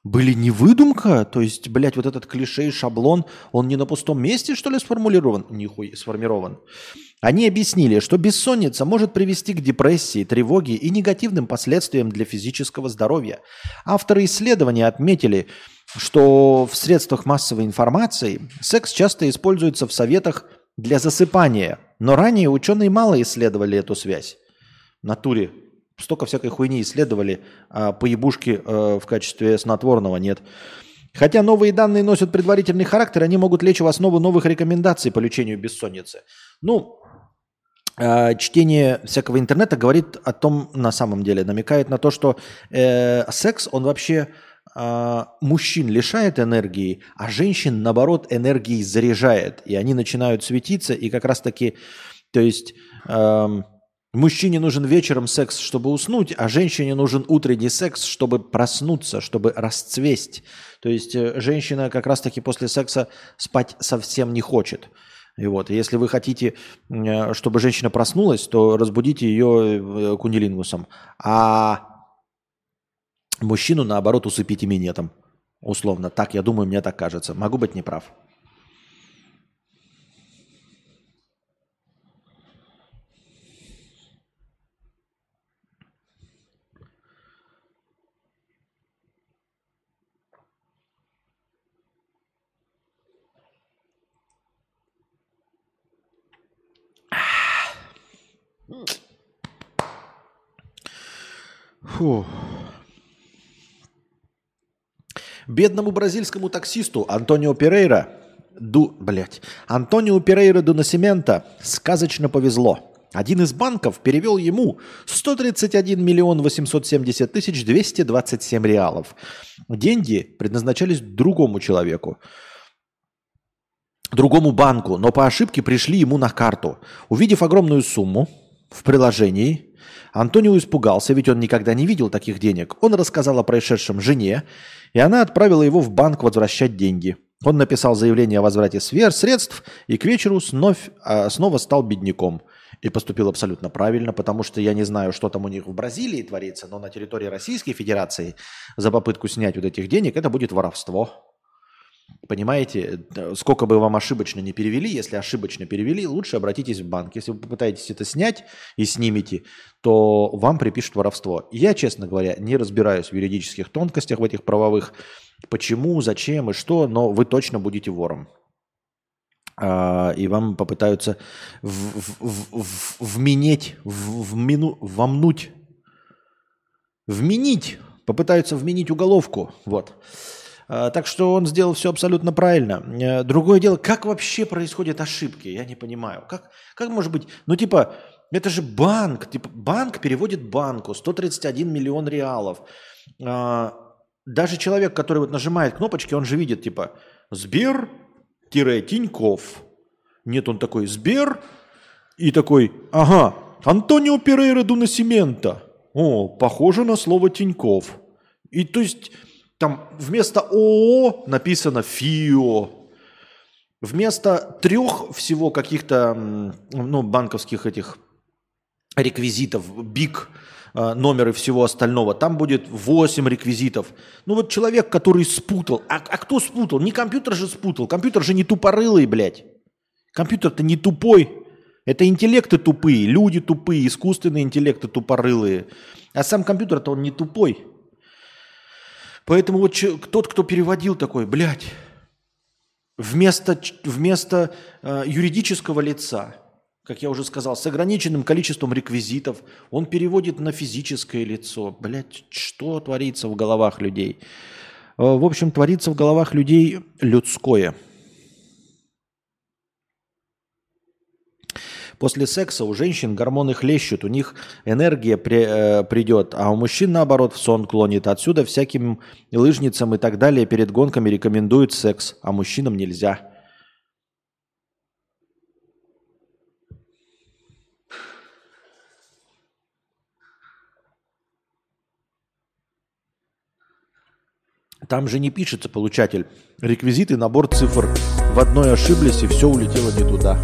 Были не выдумка? То есть, блядь, вот этот клише и шаблон, он не на пустом месте, что ли, сформулирован? Нихуй, сформирован. Они объяснили, что бессонница может привести к депрессии, тревоге и негативным последствиям для физического здоровья. Авторы исследования отметили, что в средствах массовой информации секс часто используется в советах для засыпания, но ранее ученые мало исследовали эту связь. В натуре столько всякой хуйни исследовали, а поебушки э, в качестве снотворного нет. Хотя новые данные носят предварительный характер, они могут лечь в основу новых рекомендаций по лечению бессонницы. Ну, э, чтение всякого интернета говорит о том, на самом деле, намекает на то, что э, секс, он вообще мужчин лишает энергии, а женщин, наоборот, энергии заряжает. И они начинают светиться, и как раз-таки, то есть... эм, Мужчине нужен вечером секс, чтобы уснуть, а женщине нужен утренний секс, чтобы проснуться, чтобы расцвесть. То есть э, женщина как раз-таки после секса спать совсем не хочет. И вот, если вы хотите, э, чтобы женщина проснулась, то разбудите ее э, кунилингусом. А мужчину, наоборот, усыпите минетом. Условно. Так, я думаю, мне так кажется. Могу быть неправ. Фу. Бедному бразильскому таксисту Антонио Перейра, ду, блядь, Антонио Перейра до Насимента сказочно повезло. Один из банков перевел ему 131 миллион 870 тысяч 227 реалов. Деньги предназначались другому человеку, другому банку, но по ошибке пришли ему на карту. Увидев огромную сумму в приложении, Антонио испугался, ведь он никогда не видел таких денег. Он рассказал о происшедшем жене, и она отправила его в банк возвращать деньги. Он написал заявление о возврате средств и к вечеру снова, снова стал бедняком. И поступил абсолютно правильно, потому что я не знаю, что там у них в Бразилии творится, но на территории Российской Федерации за попытку снять вот этих денег это будет воровство. Понимаете, э, сколько бы вам ошибочно не перевели, если ошибочно перевели, лучше обратитесь в банк. Если вы попытаетесь это снять и снимете, то вам припишут воровство. Я, честно говоря, не разбираюсь в юридических тонкостях, в этих правовых, почему, зачем и что, но вы точно будете вором. А, и вам попытаются в, в, в, в, вменить, в, вмину, вомнуть, вменить, попытаются вменить уголовку. Вот. А, Так что он сделал все абсолютно правильно. Э, Другое дело, как вообще происходят ошибки, я не понимаю. Как, как может быть, ну типа, это же банк, типа банк переводит банку 131 миллион реалов. А, Даже человек, который вот нажимает кнопочки, он же видит типа Сбер-Тиньков. Нет, он такой Сбер и такой, ага, Антонио Перейра Дунасимента. О, похоже на слово Тиньков. И то есть там вместо ООО написано ФИО. Вместо трех всего каких-то ну, банковских этих реквизитов, БИК, э, номер и всего остального, там будет 8 реквизитов. Ну вот человек, который спутал. А, а кто спутал? Не компьютер же спутал. Компьютер же не тупорылый, блядь. Компьютер-то не тупой. Это интеллекты тупые, люди тупые, искусственные интеллекты тупорылые. А сам компьютер-то он не тупой. Поэтому вот тот, кто переводил такой, блядь, вместо, вместо э, юридического лица, как я уже сказал, с ограниченным количеством реквизитов, он переводит на физическое лицо. Блять, что творится в головах людей? Э, в общем, творится в головах людей людское. После секса у женщин гормоны хлещут, у них энергия при- э, придет, а у мужчин, наоборот, в сон клонит. Отсюда всяким лыжницам и так далее перед гонками рекомендуют секс, а мужчинам нельзя. Там же не пишется получатель. Реквизиты, набор цифр. В одной ошиблись и все улетело не туда.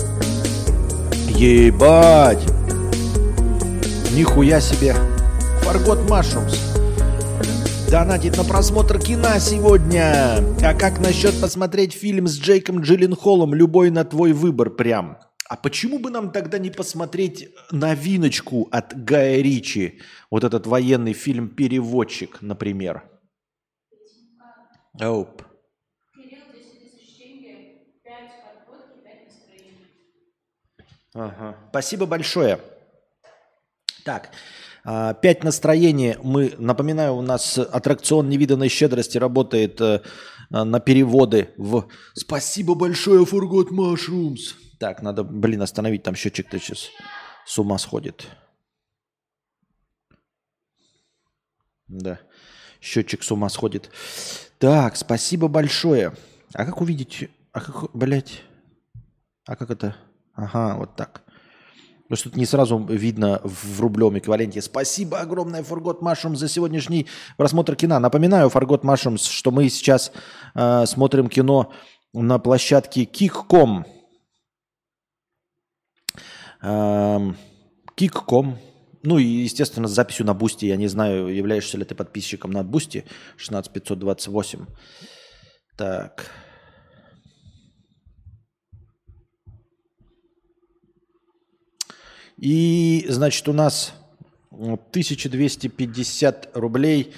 Ебать! Нихуя себе! Фаргот Mushrooms. Донатит на просмотр кино сегодня. А как насчет посмотреть фильм с Джейком Джилленхолом «Любой на твой выбор» прям? А почему бы нам тогда не посмотреть новиночку от Гая Ричи? Вот этот военный фильм «Переводчик», например. Оп. Кирилл, 10 тысяч деньги, 5 подводки, 5 настроений. Ага. Спасибо большое. Так, а, пять настроений. Мы, напоминаю, у нас аттракцион невиданной щедрости работает э, а, на переводы в «Спасибо большое, Forgot Mushrooms». Так, надо, блин, остановить, там счетчик-то сейчас с ума сходит. Да, счетчик с ума сходит. Так, спасибо большое. А как увидеть, а как, блядь, а как это? Ага, вот так. Потому что тут не сразу видно в рублевом эквиваленте. Спасибо огромное, Forgot Mushrooms, за сегодняшний просмотр кино. Напоминаю, Forgot Mushrooms, что мы сейчас э, смотрим кино на площадке Kick.com. Эм, Kick.com. Ну и, естественно, с записью на Boosty. Я не знаю, являешься ли ты подписчиком на Boosty. 16528. Так. И, значит, у нас 1250 рублей,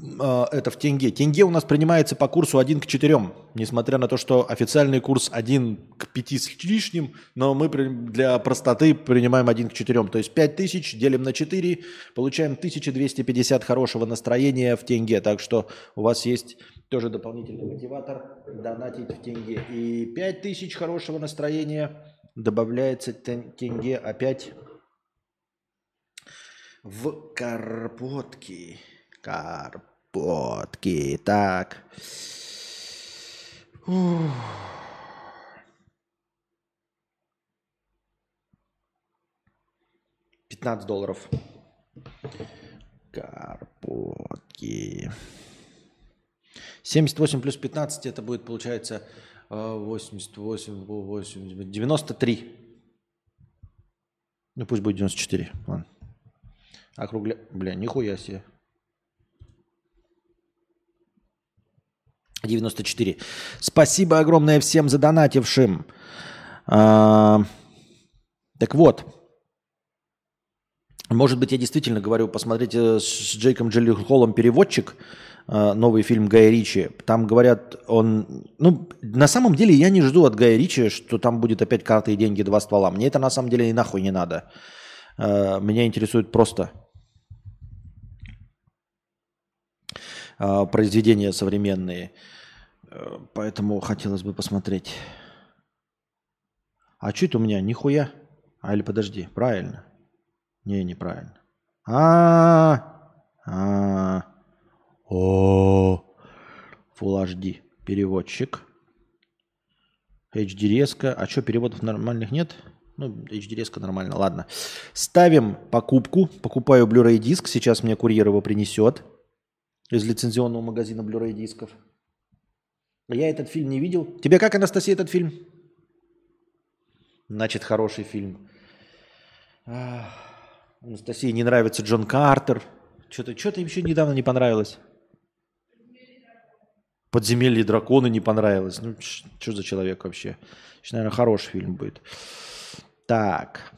э, это в тенге. Тенге у нас принимается по курсу 1 к 4, несмотря на то, что официальный курс 1 к 5 с лишним, но мы для простоты принимаем 1 к 4. То есть 5000 делим на 4, получаем 1250 хорошего настроения в тенге. Так что у вас есть тоже дополнительный мотиватор донатить в тенге. И 5000 хорошего настроения добавляется тен- тенге опять в карпотки. Карпотки. Так. Пятнадцать долларов. Карпотки. 78 плюс 15 это будет, получается, э, 88, 80, 93. Ну пусть будет 94. Ладно. Округля... Бля, нихуя себе. 94. Спасибо огромное всем задонатившим. А, Так вот. Может быть, я действительно говорю, посмотрите с Джейком Джилленхолом «Переводчик», а, новый фильм Гая Ричи. Там говорят, он... Ну, на самом деле я не жду от Гая Ричи, что там будет опять карты и деньги, два ствола. Мне это на самом деле и нахуй не надо. А, Меня интересует просто а, произведения современные. Э, Поэтому хотелось бы посмотреть. А что это у меня? Нихуя? А или подожди, правильно? Не, неправильно. А, а, о, Full HD. Переводчик. HD резко. А что, переводов нормальных нет? Ну, HD резко нормально. Ладно. Ставим покупку. Покупаю Blu-ray диск. Сейчас мне курьер его принесет из лицензионного магазина Blu-ray дисков. Я этот фильм не видел. Тебе как, Анастасия, этот фильм? Значит, хороший фильм. Ах, Анастасии не нравится Джон Картер. Что-то что еще недавно не понравилось. Подземелье драконы не понравилось. Ну, что за человек вообще? Сейчас, наверное, хороший фильм будет. Так.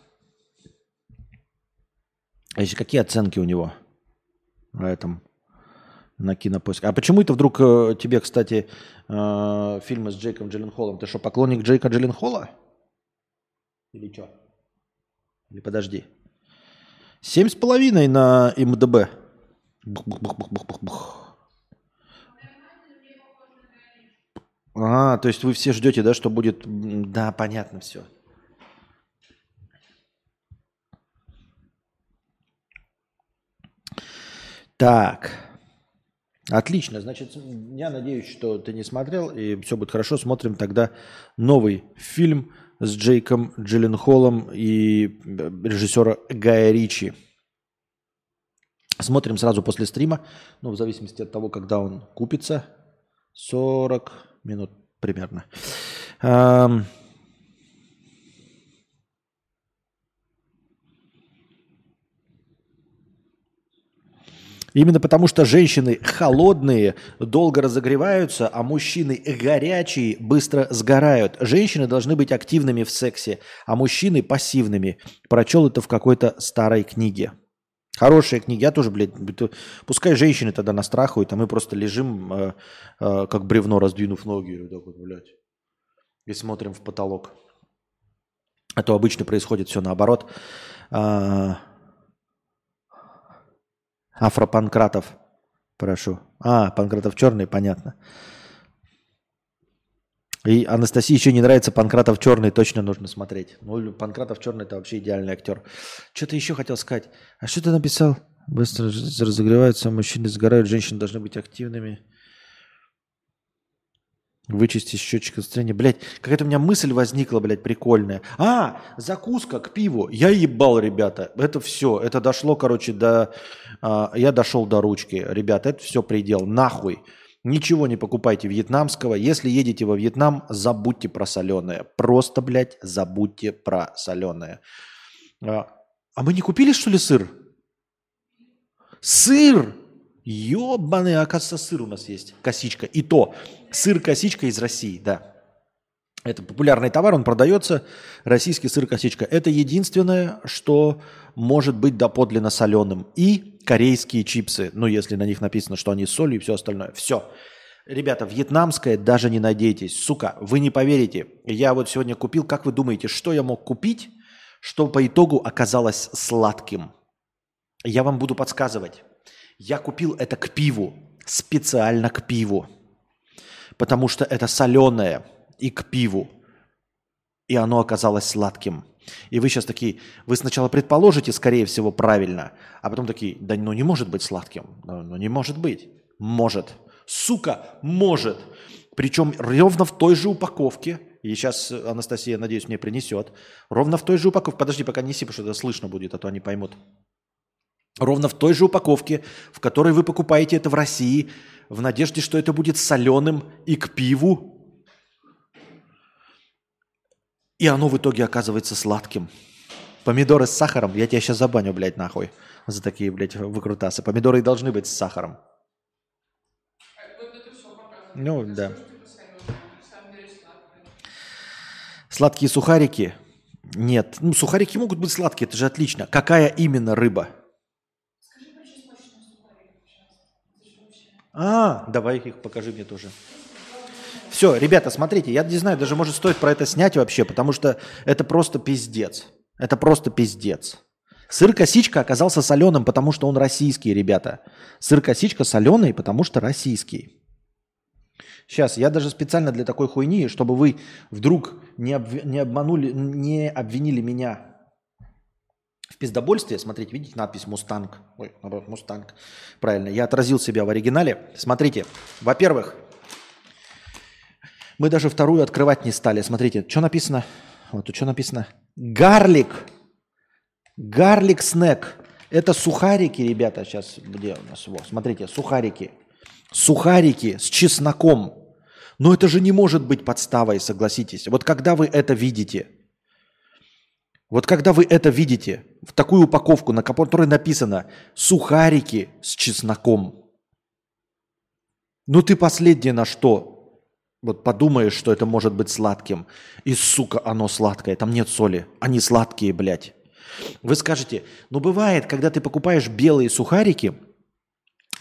А еще какие оценки у него на этом? на кинопоиск. А почему это вдруг э, тебе, кстати, э, фильмы с Джейком Джилленхолом? Ты что, поклонник Джейка Джилленхола? Или что? Или подожди. Семь с половиной на МДБ. Бух-бух-бух-бух-бух-бух. А, то есть вы все ждете, да, что будет... Да, понятно все. Так. Отлично. Значит, я надеюсь, что ты не смотрел, и все будет хорошо. Смотрим тогда новый фильм с Джейком Джилленхолом и э, режиссера Гая Ричи. Смотрим сразу после стрима, ну, в зависимости от того, когда он купится. 40 минут примерно. Именно потому, что женщины холодные, долго разогреваются, а мужчины горячие, быстро сгорают. Женщины должны быть активными в сексе, а мужчины пассивными. Прочел это в какой-то старой книге. Хорошая книга. Я тоже, блядь, пускай женщины тогда настрахают, а мы просто лежим, э, э, как бревно, раздвинув ноги, вот так вот, блядь, и смотрим в потолок. А то обычно происходит все наоборот. А, Афропанкратов, прошу. А, Панкратов черный, понятно. И Анастасии еще не нравится Панкратов черный, точно нужно смотреть. Ну, Панкратов черный это вообще идеальный актер. Что-то еще хотел сказать. А что ты написал? Быстро раз- разогреваются, мужчины сгорают, женщины должны быть активными. Вычистить счетчик состояния. Блять, какая-то у меня мысль возникла, блядь, прикольная. А, закуска к пиву. Я ебал, ребята. Это все. Это дошло, короче, до... а, я дошел до ручки. Ребята, это все предел. Нахуй. Ничего не покупайте вьетнамского. Если едете во Вьетнам, забудьте про соленое. Просто, блядь, забудьте про соленое. А, а мы не купили, что ли, сыр? Сыр! Ёбаный, оказывается, сыр у нас есть. Косичка. И то, сыр-косичка из России, да. Это популярный товар, он продается. Российский сыр-косичка. Это единственное, что может быть доподлинно соленым. И корейские чипсы. Ну, если на них написано, что они с солью и все остальное. Все. Ребята, вьетнамское даже не надейтесь. Сука, вы не поверите. Я вот сегодня купил, как вы думаете, что я мог купить, что по итогу оказалось сладким? Я вам буду подсказывать. Я купил это к пиву, специально к пиву, потому что это соленое и к пиву, и оно оказалось сладким. И вы сейчас такие, вы сначала предположите, скорее всего, правильно, а потом такие, да ну не может быть сладким, ну, ну не может быть. Может. Сука, может. Причем ровно в той же упаковке, и сейчас Анастасия, надеюсь, мне принесет, ровно в той же упаковке, подожди, пока неси, потому что это слышно будет, а то они поймут. Ровно в той же упаковке, в которой вы покупаете это в России, в надежде, что это будет соленым и к пиву. И оно в итоге оказывается сладким. Помидоры с сахаром, я тебя сейчас забаню, блядь, нахуй, за такие, блядь, выкрутасы. Помидоры и должны быть с сахаром. Ну, да. Сладкие сухарики? Нет. Ну, сухарики могут быть сладкие, это же отлично. Какая именно рыба? А, давай их покажи мне тоже. Все, ребята, смотрите, я не знаю, даже может стоит про это снять вообще, потому что это просто пиздец. Это просто пиздец. Сыр-косичка оказался соленым, потому что он российский, ребята. Сыр-косичка соленый, потому что российский. Сейчас, я даже специально для такой хуйни, чтобы вы вдруг не, обв- не обманули, не обвинили меня в пиздобольстве. Смотрите, видите надпись «Мустанг». Ой, наоборот, «Мустанг». Правильно, я отразил себя в оригинале. Смотрите, во-первых, мы даже вторую открывать не стали. Смотрите, что написано? Вот тут что написано? Garlic. Garlic snack. Это сухарики, ребята. Сейчас, где у нас? Вот, смотрите, сухарики. Сухарики с чесноком. Но это же не может быть подставой, согласитесь. Вот когда вы это видите, вот когда вы это видите, в такую упаковку, на которой написано «сухарики с чесноком», ну ты последнее на что? Вот подумаешь, что это может быть сладким. И, сука, оно сладкое. Там нет соли. Они сладкие, блядь. Вы скажете, ну бывает, когда ты покупаешь белые сухарики,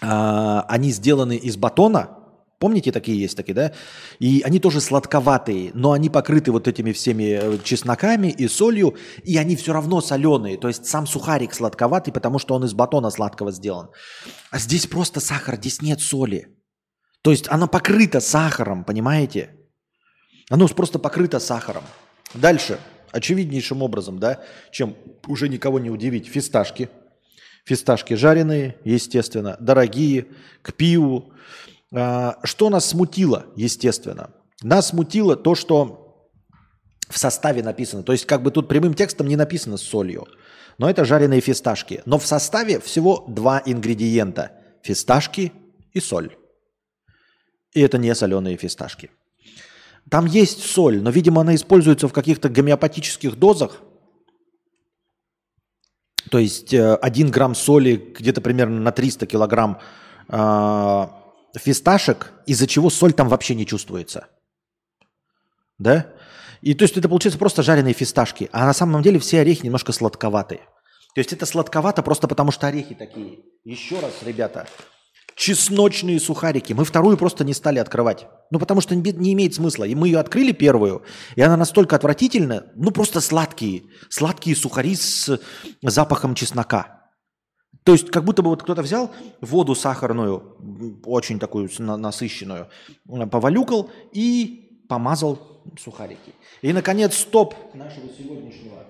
а, они сделаны из батона. Помните, такие есть такие, да? И они тоже сладковатые, но они покрыты вот этими всеми э, чесноками и солью, и они все равно соленые. То есть сам сухарик сладковатый, потому что он из батона сладкого сделан. А здесь просто сахар, здесь нет соли. То есть она покрыта сахаром, понимаете? Оно просто покрыто сахаром. Дальше, очевиднейшим образом, да, чем уже никого не удивить, фисташки. Фисташки жареные, естественно, дорогие, к пиву. А, Что нас смутило, естественно? Нас смутило то, что в составе написано. То есть как бы тут прямым текстом не написано с солью. Но это жареные фисташки. Но в составе всего два ингредиента. Фисташки и соль. И это не соленые фисташки. Там есть соль, но, видимо, она используется в каких-то гомеопатических дозах. То есть э, 1 грамм соли где-то примерно на 300 килограмм э, фисташек, из-за чего соль там вообще не чувствуется. Да? И то есть это получается просто жареные фисташки. А на самом деле все орехи немножко сладковатые. То есть это сладковато просто потому, что орехи такие. Еще раз, ребята, чесночные сухарики. Мы вторую просто не стали открывать. Ну, потому что не имеет смысла. И мы ее открыли первую, и она настолько отвратительная, ну, просто сладкие. Сладкие сухари с запахом чеснока. То есть как будто бы вот кто-то взял воду сахарную, очень такую насыщенную, повалюкал и помазал сухарики. И, наконец, стоп нашего сегодняшнего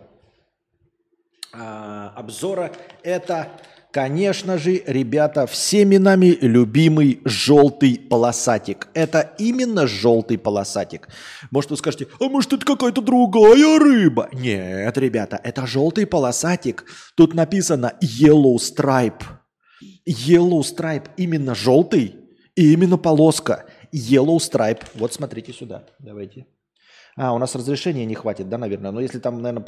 а, обзора – это, конечно же, ребята, всеми нами любимый желтый полосатик. Это именно желтый полосатик. Может, вы скажете, а может, это какая-то другая рыба? Нет, ребята, это желтый полосатик. Тут написано yellow stripe. Yellow stripe именно желтый и именно полоска. Yellow stripe. Вот смотрите сюда. Давайте. А, у нас разрешения не хватит, да, наверное. Но если там, наверное,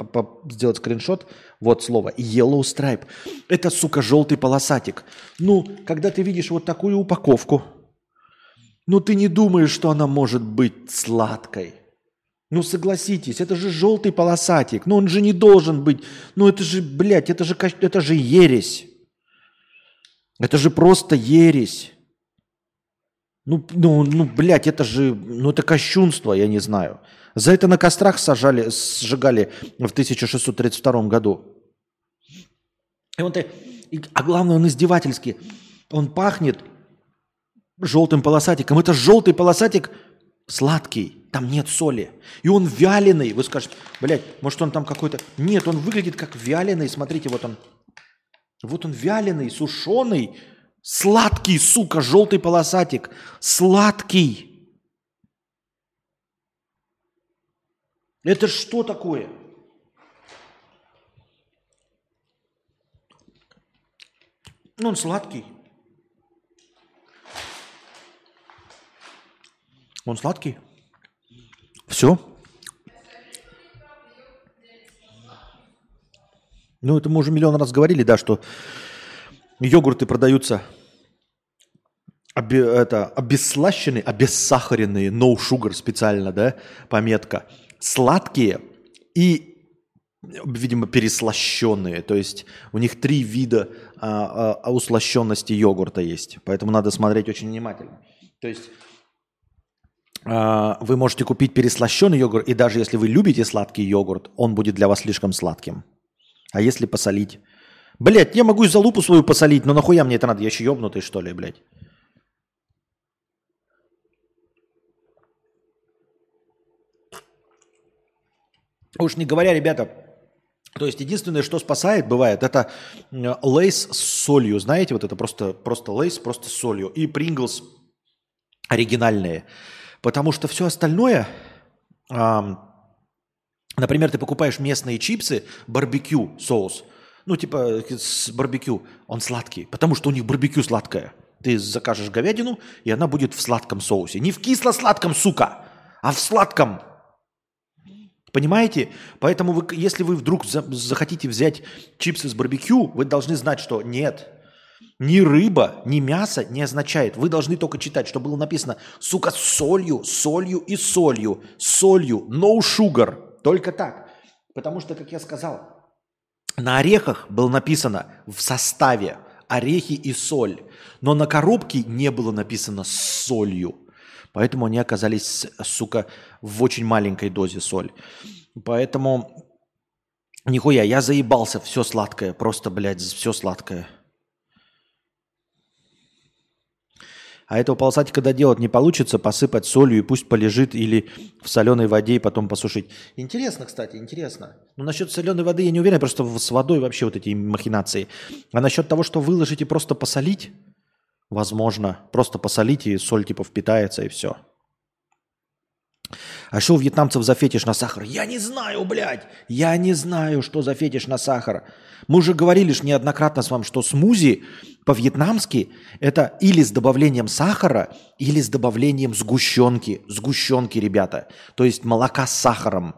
сделать скриншот, вот слово yellow stripe. Это, сука, желтый полосатик. Ну, когда ты видишь вот такую упаковку, ну ты не думаешь, что она может быть сладкой. Ну согласитесь, это же желтый полосатик. Ну он же не должен быть. Ну это же, блядь, это же, это же ересь. Это же просто ересь. Ну, ну, ну, блядь, это же, ну, это кощунство, я не знаю. За это на кострах сажали, сжигали в 1632 году. И он, ты- и- а главное, он издевательский. Он пахнет желтым полосатиком. Это желтый полосатик сладкий, там нет соли. И он вяленый. Вы скажете, блядь, может он там какой-то... Нет, он выглядит как вяленый. Смотрите, вот он. Вот он вяленый, сушеный, сладкий, сука, желтый полосатик. Сладкий. Это что такое? Ну, он сладкий. Он сладкий. Все. Ну, это мы уже миллион раз говорили, да, что йогурты продаются обе- это, обесслащенные, обессахаренные, no sugar специально, да, пометка, сладкие и, видимо, переслащенные. То есть у них три вида а, а, услащенности йогурта есть. Поэтому надо смотреть очень внимательно. То есть а, вы можете купить переслащенный йогурт, и даже если вы любите сладкий йогурт, он будет для вас слишком сладким. А если посолить? Блять, я могу и залупу свою посолить, но нахуя мне это надо? Я еще ебнутый, что ли, блядь? Уж не говоря, ребята, то есть единственное, что спасает, бывает, это лейс с солью. Знаете, вот это просто, просто лейс, просто с солью. И Принглс оригинальные. Потому что все остальное, например, ты покупаешь местные чипсы, барбекю соус, ну типа э, с барбекю, он сладкий, потому что у них барбекю сладкое. Ты закажешь говядину, и она будет в сладком соусе. Не в кисло-сладком, сука, а в сладком. Понимаете? Поэтому вы, если вы вдруг за- захотите взять чипсы с барбекю, вы должны знать, что нет, ни рыба, ни мясо не означает. Вы должны только читать, что было написано, сука, с солью, солью и солью, солью, no sugar. Только так. Потому что, как я сказал, на орехах было написано в составе орехи и соль. Но на коробке не было написано с солью. Поэтому они оказались, сука, в очень маленькой дозе соль. Поэтому нихуя, я заебался, все сладкое, просто, блядь, все сладкое. А этого полосатика доделать не получится, посыпать солью и пусть полежит или в соленой воде и потом посушить. Интересно, кстати, интересно. Но насчет соленой воды я не уверен, просто с водой вообще вот эти махинации. А насчет того, что выложить и просто посолить, возможно, просто посолить и соль типа впитается и все. А что у вьетнамцев за фетиш на сахар? Я не знаю, блядь. Я не знаю, что за фетиш на сахар. Мы уже говорили ж неоднократно с вами, что смузи по-вьетнамски это или с добавлением сахара, или с добавлением сгущенки. Сгущенки, ребята. То есть молока с сахаром.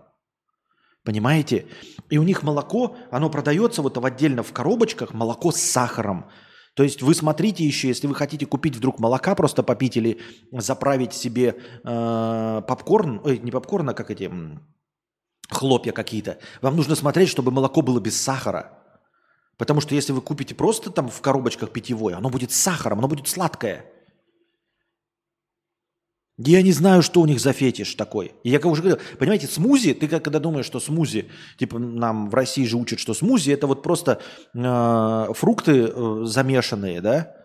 Понимаете? И у них молоко, оно продается вот отдельно в коробочках, молоко с сахаром. То есть вы смотрите еще, если вы хотите купить вдруг молока, просто попить или заправить себе э, попкорн, ой, не попкорн, а как эти хлопья какие-то, вам нужно смотреть, чтобы молоко было без сахара. Потому что если вы купите просто там в коробочках питьевое, оно будет с сахаром, оно будет сладкое. Я не знаю, что у них за фетиш такой. И я как уже говорил, понимаете, смузи, ты когда думаешь, что смузи, типа нам в России же учат, что смузи это вот просто э, фрукты э, замешанные, да,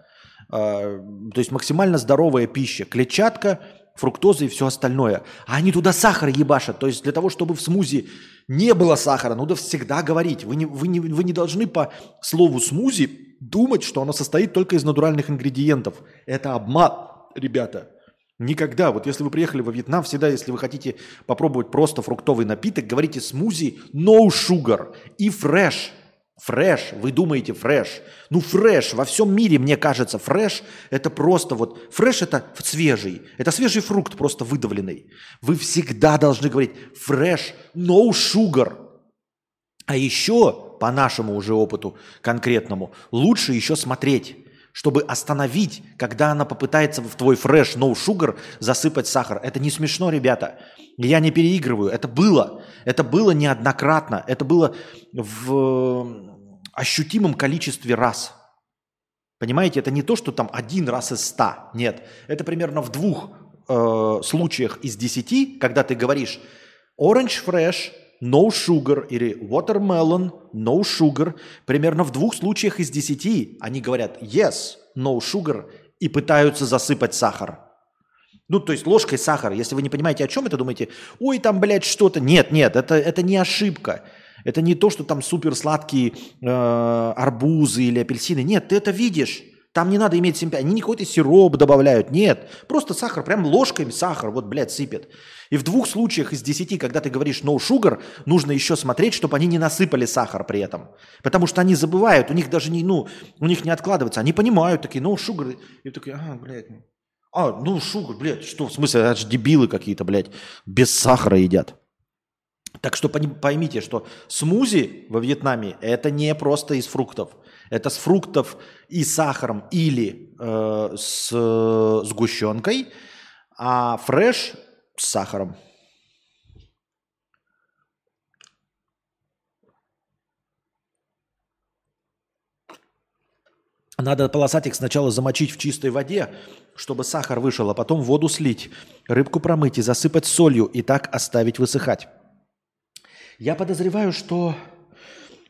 э, то есть максимально здоровая пища, клетчатка, фруктоза и все остальное. А они туда сахар ебашат. То есть для того, чтобы в смузи не было сахара, надо всегда говорить. Вы не, вы не, вы не должны по слову смузи думать, что оно состоит только из натуральных ингредиентов. Это обман, ребята. Никогда. Вот если вы приехали во Вьетнам, всегда, если вы хотите попробовать просто фруктовый напиток, говорите смузи no sugar и fresh. Фреш, вы думаете фреш. Ну фреш, во всем мире, мне кажется, фреш это просто вот, фреш это свежий, это свежий фрукт просто выдавленный. Вы всегда должны говорить fresh, no sugar. А еще, по нашему уже опыту конкретному, лучше еще смотреть чтобы остановить, когда она попытается в твой fresh no sugar засыпать сахар. Это не смешно, ребята. Я не переигрываю. Это было. Это было неоднократно. Это было в ощутимом количестве раз. Понимаете, это не то, что там один раз из ста. Нет. Это примерно в двух э, случаях из десяти, когда ты говоришь orange fresh, no sugar или watermelon, no sugar. Примерно в двух случаях из десяти они говорят yes, no sugar и пытаются засыпать сахар. Ну, то есть ложкой сахара. Если вы не понимаете, о чем это, думаете, ой, там, блядь, что-то. Нет, нет, это, это не ошибка. Это не то, что там супер сладкие э, арбузы или апельсины. Нет, ты это видишь. Там не надо иметь симпатии. Они не какой-то сироп добавляют. Нет. Просто сахар. Прям ложками сахар. Вот, блядь, сыпет. И в двух случаях из десяти, когда ты говоришь no sugar, нужно еще смотреть, чтобы они не насыпали сахар при этом. Потому что они забывают, у них даже не, ну, у них не откладывается. Они понимают, такие, no sugar. И такие, а, блядь. А, ну, sugar, блядь, что, в смысле, это же дебилы какие-то, блядь, без сахара едят. Так что поймите, что смузи во Вьетнаме это не просто из фруктов. Это с фруктов и сахаром или э, с э, сгущенкой, а фреш с сахаром. Надо полосатик сначала замочить в чистой воде, чтобы сахар вышел, а потом воду слить, рыбку промыть и засыпать солью и так оставить высыхать. Я подозреваю, что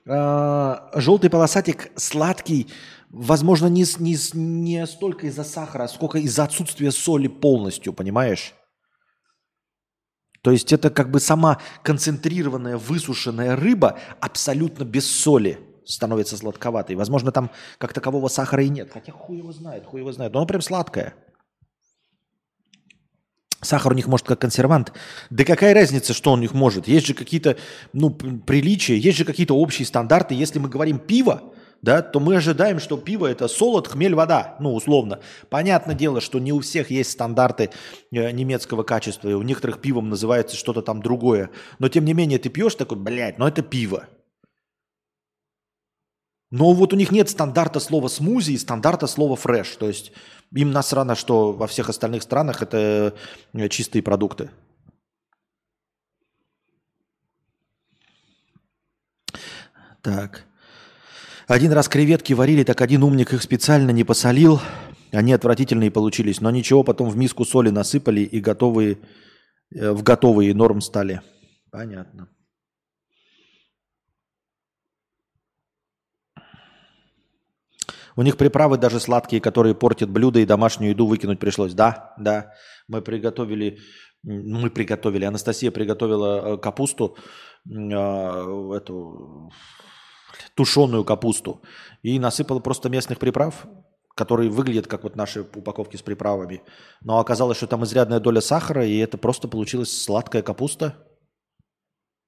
желтый полосатик сладкий, возможно, не, не, не столько из-за сахара, сколько из-за отсутствия соли полностью, понимаешь? То есть это как бы сама концентрированная высушенная рыба абсолютно без соли становится сладковатой. Возможно, там как такового сахара и нет. Хотя хуй его знает, хуй его знает. Но оно прям сладкое. Сахар у них может как консервант. Да какая разница, что у них может? Есть же какие-то ну, приличия, есть же какие-то общие стандарты. Если мы говорим пиво, да, то мы ожидаем, что пиво это солод, хмель, вода, ну, условно. Понятное дело, что не у всех есть стандарты э, немецкого качества, и у некоторых пивом называется что-то там другое. Но тем не менее ты пьешь такой, блядь, ну это пиво. Но вот у них нет стандарта слова смузи и стандарта слова фреш. То есть им насрано, что во всех остальных странах это э, чистые продукты. Так. Один раз креветки варили, так один умник их специально не посолил. Они отвратительные получились, но ничего, потом в миску соли насыпали и готовые, э, в готовые норм стали. Понятно. У них приправы даже сладкие, которые портят блюдо и домашнюю еду выкинуть пришлось. Да, да. Мы приготовили, мы приготовили, Анастасия приготовила э, капусту, а, эту тушеную капусту и насыпала просто местных приправ, которые выглядят как вот наши упаковки с приправами. Но оказалось, что там изрядная доля сахара, и это просто получилась сладкая капуста.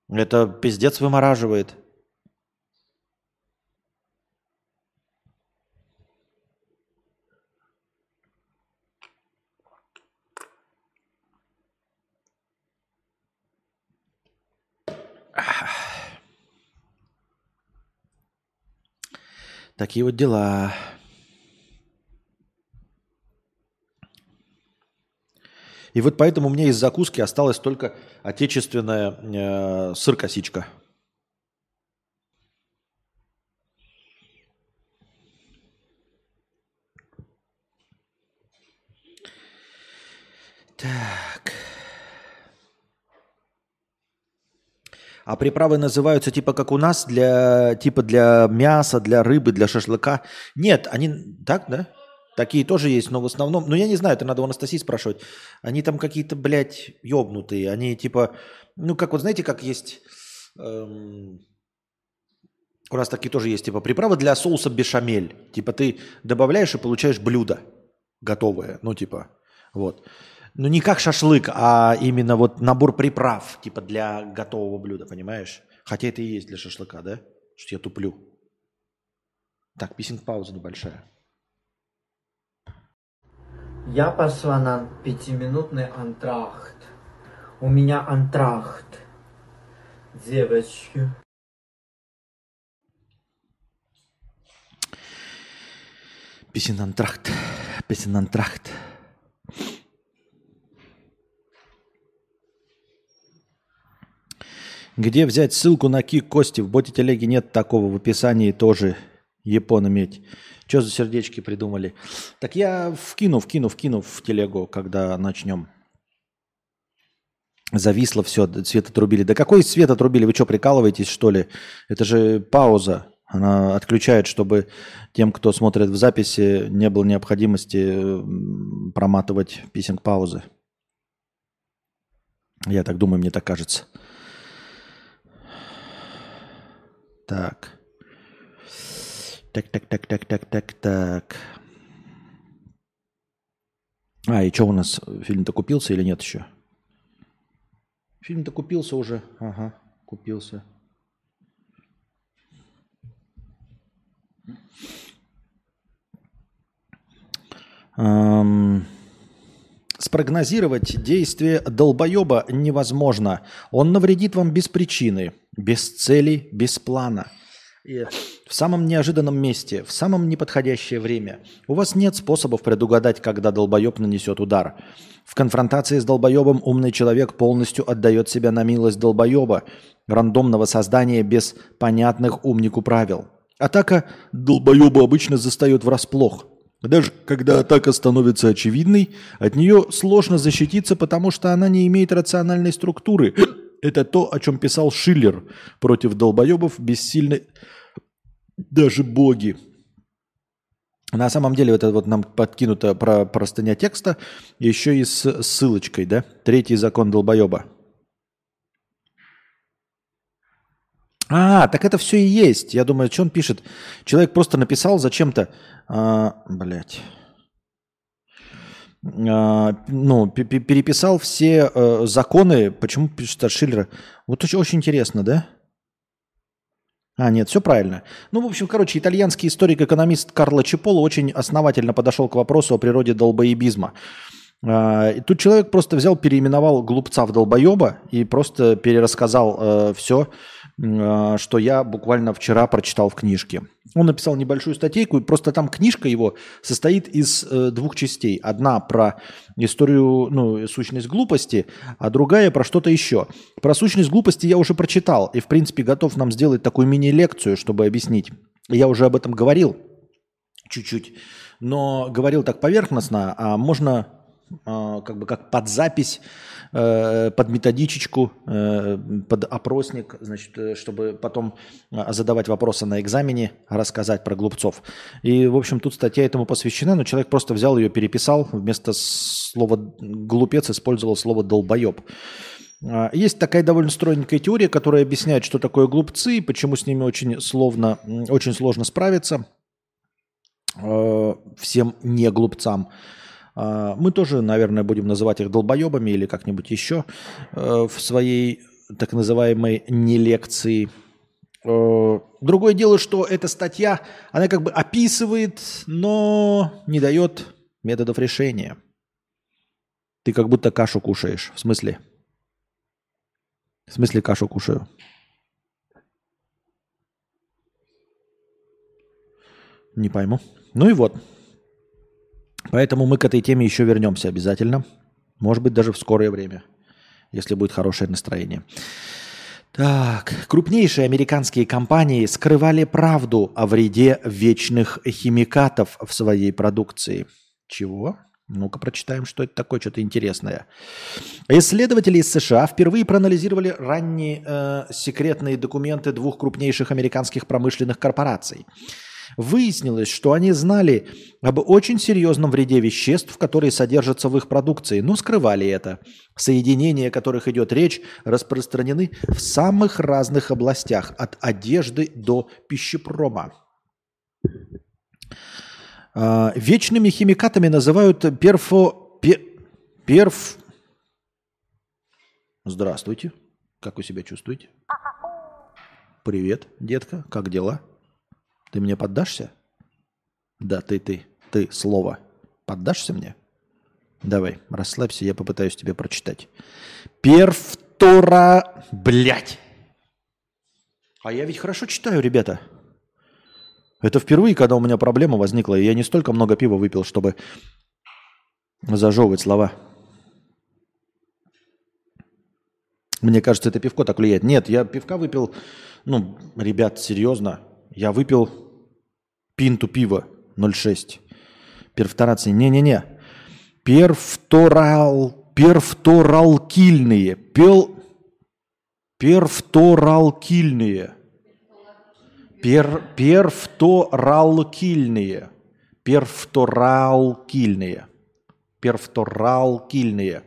Это пиздец вымораживает. Такие вот дела. И вот поэтому меня из закуски осталась только отечественная э, сыр-косичка. Так. А приправы называются типа как у нас для типа для мяса, для рыбы, для шашлыка. Нет, они так, да? Такие тоже есть, но в основном, ну я не знаю, это надо у Анастасии спрашивать. Они там какие-то, блядь, ёбнутые. Они типа, ну как вот знаете, как есть, эм, у нас такие тоже есть, типа приправы для соуса бешамель. Типа ты добавляешь и получаешь блюдо готовое, ну типа, вот. Ну не как шашлык, а именно вот набор приправ, типа для готового блюда, понимаешь? Хотя это и есть для шашлыка, да? Что я туплю. Так, писинг пауза небольшая. Я пошла на пятиминутный антрахт. У меня антрахт. Девочки. Писинантрахт. Писинантрахт. Где взять ссылку на кик Кости? В боте телеги нет такого. В описании тоже Япон иметь. Что за сердечки придумали? Так я вкину, вкину, вкину в телегу, когда начнем. Зависло все, свет отрубили. Да какой свет отрубили? Вы что, прикалываетесь, что ли? Это же пауза. Она отключает, чтобы тем, кто смотрит в записи, не было необходимости проматывать писинг паузы. Я так думаю, мне так кажется. Так. Так, так, так, так, так, так, так. А, и что у нас? Фильм-то купился или нет еще? Фильм-то купился уже. Ага, купился. Ам, Спрогнозировать действие долбоеба невозможно. Он навредит вам без причины, без цели, без плана. И в самом неожиданном месте, в самом неподходящее время. У вас нет способов предугадать, когда долбоеб нанесет удар. В конфронтации с долбоебом умный человек полностью отдает себя на милость долбоеба, рандомного создания без понятных умнику правил. Атака долбоеба обычно застает врасплох. Даже когда атака становится очевидной, от нее сложно защититься, потому что она не имеет рациональной структуры. Это то, о чем писал Шиллер. Против долбоебов бессильны даже боги. На самом деле, это вот нам подкинута про простыня текста, еще и с ссылочкой, да? Третий закон долбоеба. А, так это все и есть. Я думаю, что он пишет? Человек просто написал зачем-то, а, блядь, а, ну, пе- пе- переписал все э, законы. Почему пишет Шиллера? Вот очень, очень интересно, да? А, нет, все правильно. Ну, в общем, короче, итальянский историк-экономист Карло Чиполо очень основательно подошел к вопросу о природе долбоебизма. А, и тут человек просто взял, переименовал глупца в долбоеба и просто перерассказал все, что я буквально вчера прочитал в книжке. Он написал небольшую статейку, и просто там книжка его состоит из э, двух частей. Одна про историю, ну, сущность глупости, а другая про что-то еще. Про сущность глупости я уже прочитал, и, в принципе, готов нам сделать такую мини-лекцию, чтобы объяснить. Я уже об этом говорил чуть-чуть, но говорил так поверхностно, а можно а, как бы как под запись, под методичечку, э, под опросник, значит, э, чтобы потом задавать вопросы на экзамене, рассказать про глупцов. И, в общем, тут статья этому посвящена, но человек просто взял ее, переписал, вместо слова «глупец» использовал слово «долбоеб». А, Есть такая довольно стройненькая теория, которая объясняет, что такое глупцы и почему с ними очень, словно, очень сложно справиться э, всем не глупцам. А, Мы тоже, наверное, будем называть их долбоебами или как-нибудь еще э, в своей так называемой нелекции. Э, Другое дело, что эта статья, она как бы описывает, но не дает методов решения. Ты как будто кашу кушаешь. В смысле? В смысле кашу кушаю? Не пойму. Ну и вот. Поэтому мы к этой теме еще вернемся обязательно. Может быть, даже в скорое время, если будет хорошее настроение. Так, крупнейшие американские компании скрывали правду о вреде вечных химикатов в своей продукции. Чего? Ну-ка прочитаем, что это такое, что-то интересное. Исследователи из США впервые проанализировали ранние э, секретные документы двух крупнейших американских промышленных корпораций. Выяснилось, что они знали об очень серьезном вреде веществ, которые содержатся в их продукции, но скрывали это. Соединения, о которых идет речь, распространены в самых разных областях, от одежды до пищепрома. А, Вечными химикатами называют перфо... пе- перф... Здравствуйте. Как вы себя чувствуете? Привет, детка. Как дела? Ты мне поддашься? Да, ты, ты, ты, слово. Поддашься мне? Давай, расслабься, я попытаюсь тебе прочитать. Перфтора... Блять! А я ведь хорошо читаю, ребята. Это впервые, когда у меня проблема возникла, и я не столько много пива выпил, чтобы зажевывать слова. Мне кажется, это пивко так влияет. Нет, я пивка выпил, ну, ребят, серьезно, я выпил пинту пива 0,6. Перфторации. Не-не-не. Перфторал... Перфторалкильные. Пел... Перфторалкильные. Пер... Перфторалкильные. Перфторалкильные. Перфторалкильные.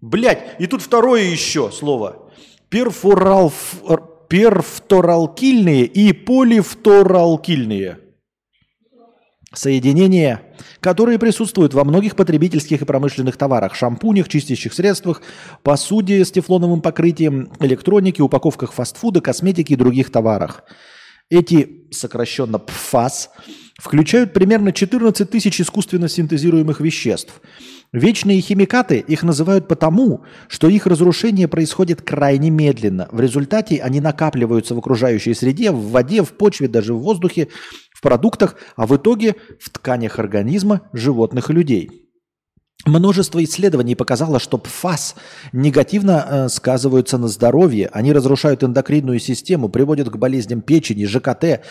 Блять, и тут второе еще слово. Перфорал... Перфторалкильные и полифторалкильные. Соединения, которые присутствуют во многих потребительских и промышленных товарах, шампунях, чистящих средствах, посуде с тефлоновым покрытием, электронике, упаковках фастфуда, косметики и других товарах. Эти, сокращенно ПФАС, включают примерно 14 тысяч искусственно синтезируемых веществ. Вечные химикаты их называют потому, что их разрушение происходит крайне медленно. В результате они накапливаются в окружающей среде, в воде, в почве, даже в воздухе, в продуктах, а в итоге в тканях организма животных и людей. Множество исследований показало, что ПФАС негативно э, сказываются на здоровье, они разрушают эндокринную систему, приводят к болезням печени, ЖКТ,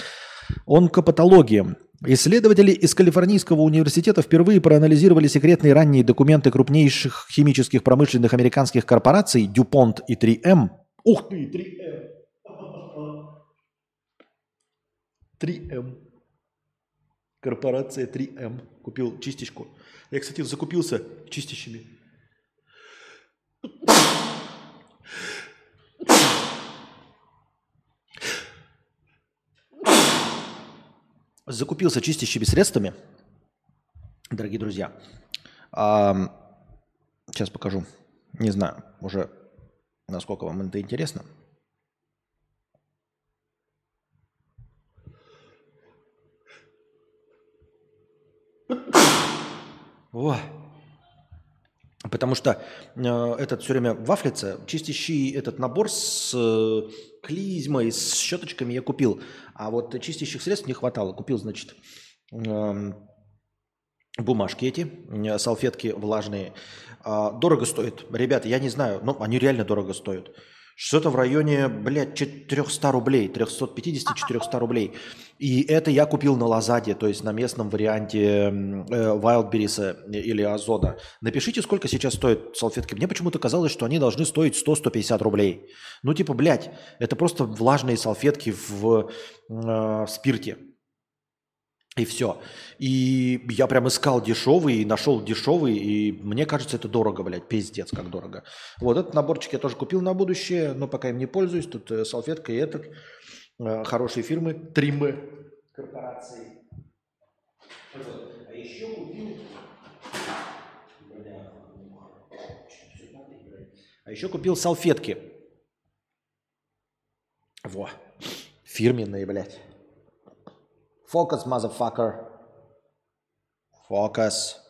онкопатологиям. Исследователи из Калифорнийского университета впервые проанализировали секретные ранние документы крупнейших химических промышленных американских корпораций DuPont и 3M. Ух ты, 3M! 3M. Корпорация 3M. Купил чистичку. Я, кстати, закупился чистящими. Закупился чистящими средствами, дорогие друзья. Ам, сейчас покажу. Не знаю уже, насколько вам это интересно. О! Потому что э, этот все время вафлится. Чистящий этот набор с э, клизмой, с щеточками я купил. А вот чистящих средств не хватало. Купил, значит, эм, бумажки эти, э, салфетки влажные. А, дорого стоит. Ребята, я не знаю, но они реально дорого стоят. Что-то в районе, блядь, 400 рублей, 350-400 рублей. И это я купил на Лазаде, то есть на местном варианте э, Wildberries или Озона. Напишите, сколько сейчас стоят салфетки. Мне почему-то казалось, что они должны стоить 100-150 рублей. Ну, типа, блядь, это просто влажные салфетки в, э, в спирте. И все. И я прям искал дешевый, и нашел дешевый, и мне кажется, это дорого, блядь, пиздец, как дорого. Вот этот наборчик я тоже купил на будущее, но пока им не пользуюсь. Тут э, салфетка и этот, э, хорошие фирмы, Тримы корпорации. А еще купил... А еще купил салфетки. Во. Фирменные, блядь. Фокус, motherfucker. Фокус.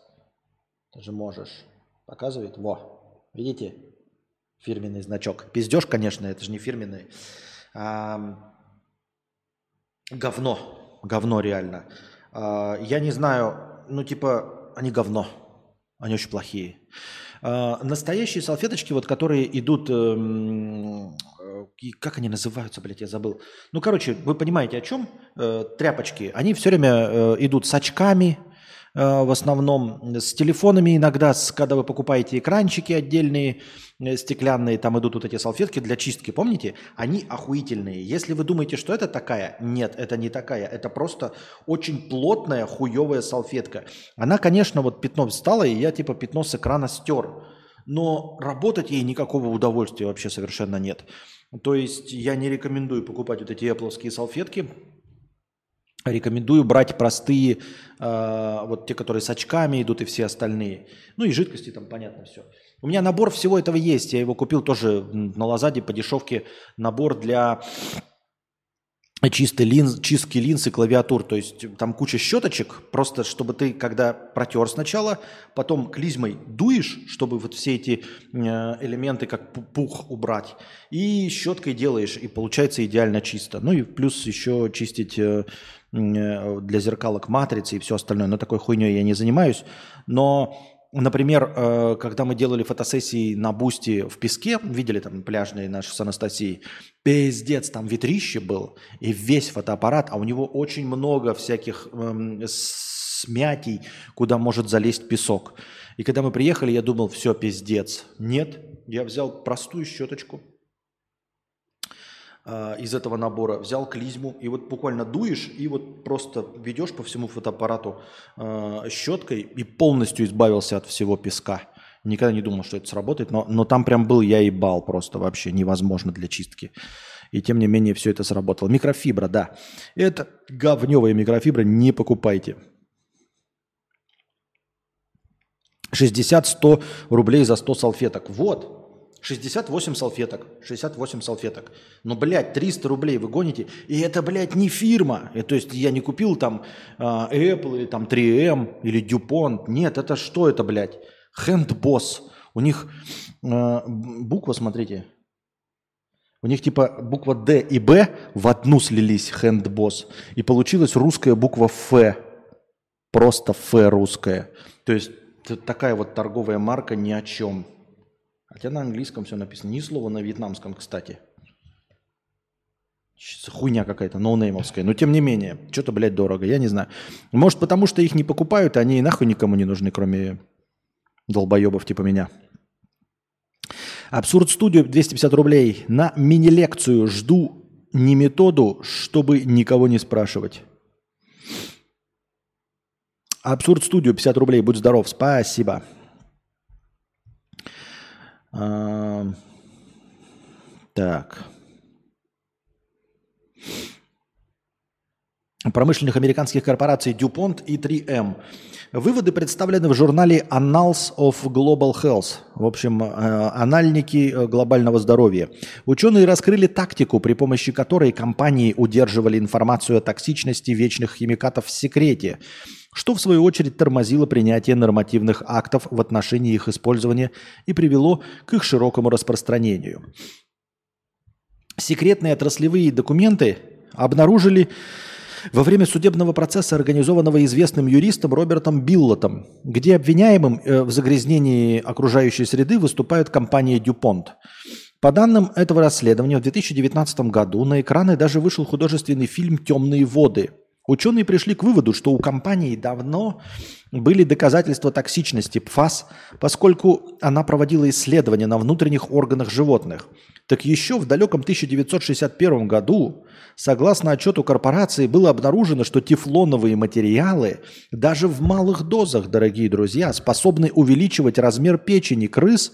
Ты же можешь. Показывает? Во. Видите? Фирменный значок. Пиздеж, конечно, это же не фирменный. Ам, говно. Говно реально. А, я не знаю, ну типа, они говно. Они очень плохие. А, настоящие салфеточки, вот которые идут, эм, и как они называются, блядь, я забыл. Ну, короче, вы понимаете о чем? Э, тряпочки. Они все время э, идут с очками, э, в основном, с телефонами иногда, с, когда вы покупаете экранчики отдельные, э, стеклянные, там идут вот эти салфетки для чистки, помните? Они охуительные. Если вы думаете, что это такая, нет, это не такая. Это просто очень плотная хуевая салфетка. Она, конечно, вот пятно встало, и я типа пятно с экрана стер. Но работать ей никакого удовольствия вообще совершенно нет. То есть я не рекомендую покупать вот эти Apple салфетки. Рекомендую брать простые, э, вот те, которые с очками идут и все остальные. Ну и жидкости там, понятно, все. У меня набор всего этого есть. Я его купил тоже на Лазаде по дешевке. Набор для чистой линз, чистки линз и клавиатур. То есть там куча щеточек, просто чтобы ты, когда протер сначала, потом клизмой дуешь, чтобы вот все эти э, элементы как пу- пух убрать, и щеткой делаешь, и получается идеально чисто. Ну и плюс еще чистить э, э, для зеркалок матрицы и все остальное. Но такой хуйней я не занимаюсь. Но Например, э, когда мы делали фотосессии на Boosty в песке, видели там пляжные наши с Анастасией, пиздец, там ветрище был, и весь фотоаппарат, а у него очень много всяких эм, смятий, куда может залезть песок. И когда мы приехали, я думал, все, пиздец. Нет, я взял простую щеточку, а, из этого набора, взял клизму и вот буквально дуешь и вот просто ведешь по всему фотоаппарату э, щеткой и полностью избавился от всего песка. Никогда не думал, что это сработает, но, но там прям был я и бал просто вообще невозможно для чистки. И тем не менее все это сработало. Микрофибра, да. Это говневая микрофибра, не покупайте. 60-100 рублей за 100 салфеток. Вот, 68 салфеток. 68 салфеток. Но, блядь, 300 рублей вы гоните. И это, блядь, не фирма. И, то есть я не купил там э, Apple или там 3M или DuPont. Нет, это что это, блядь? Handboss. У них э, буква, смотрите. У них типа буква D и B в одну слились Handboss. И получилась русская буква F. Просто F русская. То есть такая вот торговая марка ни о чем. Хотя на английском все написано. Ни слова на вьетнамском, кстати. Хуйня какая-то, ноунеймовская. Но тем не менее, что-то, блядь, дорого. Я не знаю. Может, потому что их не покупают, и они и нахуй никому не нужны, кроме долбоебов типа меня. Абсурд студию 250 рублей. На мини-лекцию жду не методу, чтобы никого не спрашивать. Абсурд студию 50 рублей. Будь здоров. Спасибо. А, Так. Промышленных американских корпораций DuPont и 3M. Выводы представлены в журнале Annals of Global Health. В общем, э, анальники э, глобального здоровья. Ученые раскрыли тактику, при помощи которой компании удерживали информацию о токсичности вечных химикатов в секрете, что в свою очередь тормозило принятие нормативных актов в отношении их использования и привело к их широкому распространению. Секретные отраслевые документы обнаружили во время судебного процесса, организованного известным юристом Робертом Биллотом, где обвиняемым э, в загрязнении окружающей среды выступает компания DuPont. По данным этого расследования, в 2019 году на экраны даже вышел художественный фильм «Темные воды». Ученые пришли к выводу, что у компании давно были доказательства токсичности ПФАС, поскольку она проводила исследования на внутренних органах животных. Так еще в далеком 1961 году, согласно отчету корпорации, было обнаружено, что тефлоновые материалы даже в малых дозах, дорогие друзья, способны увеличивать размер печени крыс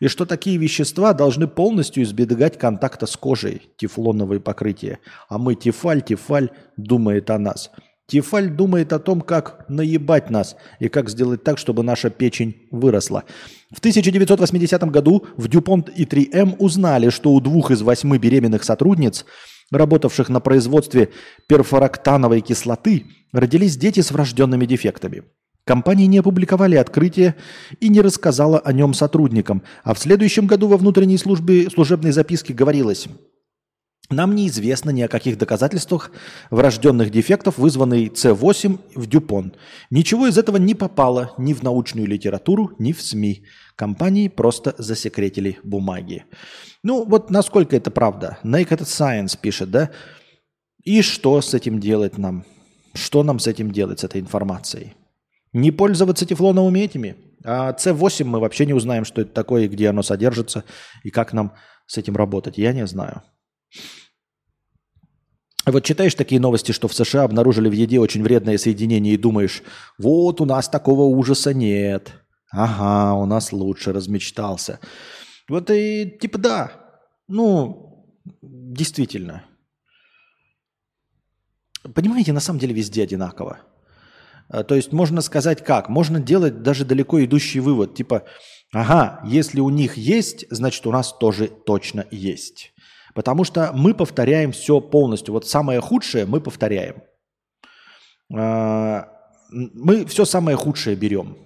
и что такие вещества должны полностью избегать контакта с кожей, тефлоновые покрытия. А мы Тефаль, Тефаль думает о нас. Тефаль думает о том, как наебать нас и как сделать так, чтобы наша печень выросла. В 1980 году в Дюпонт и 3М узнали, что у двух из восьми беременных сотрудниц, работавших на производстве перфорактановой кислоты, родились дети с врожденными дефектами. Компании не опубликовали открытие и не рассказала о нем сотрудникам, а в следующем году во внутренней службе служебной записке говорилось нам неизвестно ни о каких доказательствах врожденных дефектов, вызванной С8 в Дюпон. Ничего из этого не попало ни в научную литературу, ни в СМИ. Компании просто засекретили бумаги. Ну, вот насколько это правда? Naked Science пишет, да? И что с этим делать нам? Что нам с этим делать, с этой информацией? Не пользоваться тефлоновыми этими. А С8 мы вообще не узнаем, что это такое, и где оно содержится, и как нам с этим работать. Я не знаю. Вот читаешь такие новости, что в США обнаружили в еде очень вредное соединение, и думаешь, вот у нас такого ужаса нет. Ага, у нас лучше размечтался. Вот и типа да, ну, действительно. Понимаете, на самом деле везде одинаково. А, то есть можно сказать как? Можно делать даже далеко идущий вывод. Типа, ага, если у них есть, значит у нас тоже точно есть. Потому что мы повторяем все полностью. Вот самое худшее мы повторяем. А, мы все самое худшее берем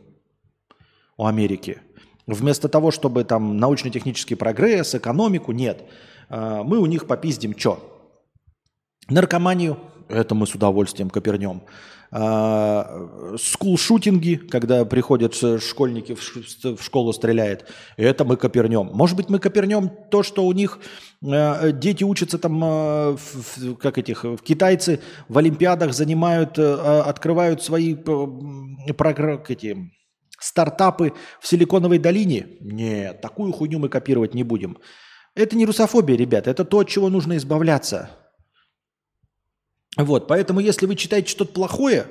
у Америки. Вместо того, чтобы там научно-технический прогресс, экономику, нет. А, мы у них попиздим что? Наркоманию, это мы с удовольствием копернем. А, скул-шутинги, когда приходят школьники в школу стреляет, это мы копернем. Может быть, мы копернем то, что у них а, дети учатся там, а, как этих, китайцы в олимпиадах занимают, открывают свои эти, стартапы в Силиконовой долине. Нет, такую хуйню мы копировать не будем. Это не русофобия, ребята, это то, от чего нужно избавляться – вот, поэтому если вы читаете что-то плохое,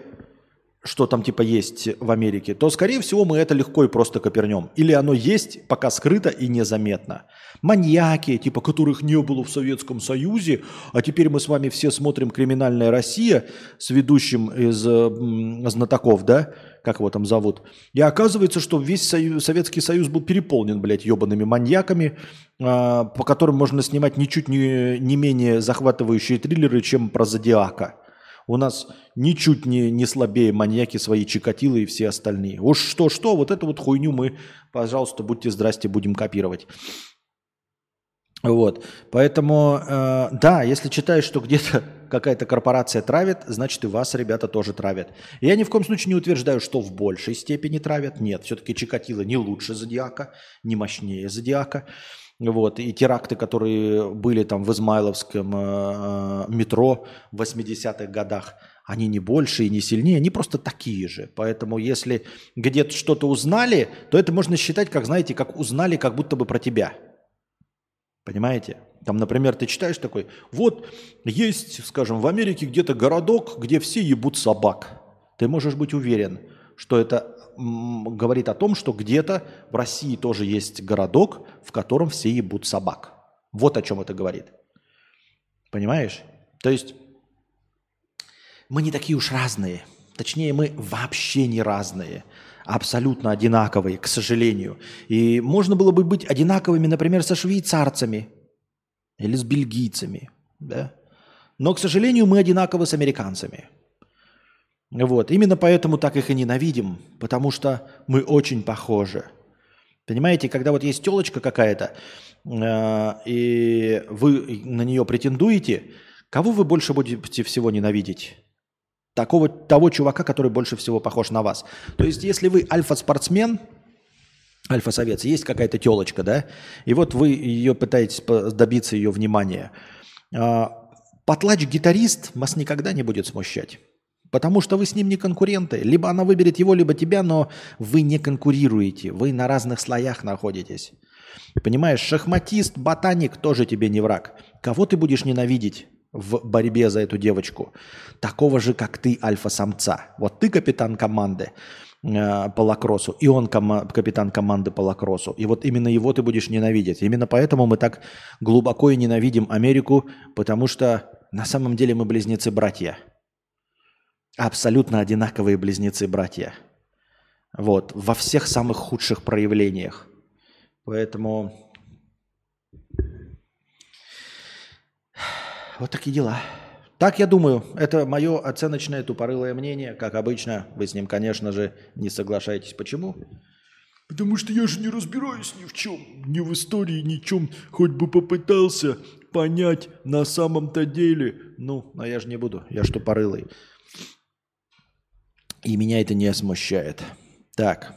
что там типа есть в Америке, то, скорее всего, мы это легко и просто копернем. Или оно есть, пока скрыто и незаметно. Маньяки, типа которых не было в Советском Союзе, а теперь мы с вами все смотрим «Криминальная Россия» с ведущим из э, знатоков, да, как его там зовут. И оказывается, что весь Союз, Советский Союз был переполнен, блядь, ебаными маньяками, э, по которым можно снимать ничуть не, не менее захватывающие триллеры, чем про Зодиака. У нас ничуть не, не слабее маньяки свои Чикатилы и все остальные. Уж что-что, вот эту вот хуйню мы, пожалуйста, будьте здрасте, будем копировать. Вот, поэтому, э, да, если читаешь, что где-то какая-то корпорация травит, значит и вас, ребята, тоже травят. Я ни в коем случае не утверждаю, что в большей степени травят. Нет, все-таки Чикатило не лучше Зодиака, не мощнее Зодиака. Вот, и теракты, которые были там в Измайловском э, метро в 80-х годах, они не больше и не сильнее, они просто такие же. Поэтому если где-то что-то узнали, то это можно считать, как, знаете, как узнали как будто бы про тебя – Понимаете? Там, например, ты читаешь такой, вот есть, скажем, в Америке где-то городок, где все ебут собак. Ты можешь быть уверен, что это говорит о том, что где-то в России тоже есть городок, в котором все ебут собак. Вот о чем это говорит. Понимаешь? То есть мы не такие уж разные. Точнее, мы вообще не разные абсолютно одинаковые, к сожалению. И можно было бы быть одинаковыми, например, со швейцарцами или с бельгийцами. Да? Но, к сожалению, мы одинаковы с американцами. Вот. Именно поэтому так их и ненавидим, потому что мы очень похожи. Понимаете, когда вот есть телочка какая-то, э, и вы на нее претендуете, кого вы больше будете всего ненавидеть? такого, того чувака, который больше всего похож на вас. То есть, если вы альфа-спортсмен, альфа-совец, есть какая-то телочка, да, и вот вы ее пытаетесь добиться ее внимания. А, Потлач-гитарист вас никогда не будет смущать. Потому что вы с ним не конкуренты. Либо она выберет его, либо тебя, но вы не конкурируете. Вы на разных слоях находитесь. Понимаешь, шахматист, ботаник тоже тебе не враг. Кого ты будешь ненавидеть в борьбе за эту девочку? Такого же, как ты, альфа-самца. Вот ты капитан команды э, по лакроссу, и он кома- капитан команды по лакроссу. И вот именно его ты будешь ненавидеть. Именно поэтому мы так глубоко и ненавидим Америку, потому что на самом деле мы близнецы-братья. Абсолютно одинаковые близнецы-братья. Вот, во всех самых худших проявлениях. Поэтому вот такие дела. Так я думаю, это мое оценочное тупорылое мнение. Как обычно, вы с ним, конечно же, не соглашаетесь. Почему? Потому что я же не разбираюсь ни в чем, ни в истории, ни в чем. Хоть бы попытался понять на самом-то деле. Ну, но я же не буду, я ж тупорылый. И меня это не смущает. Так.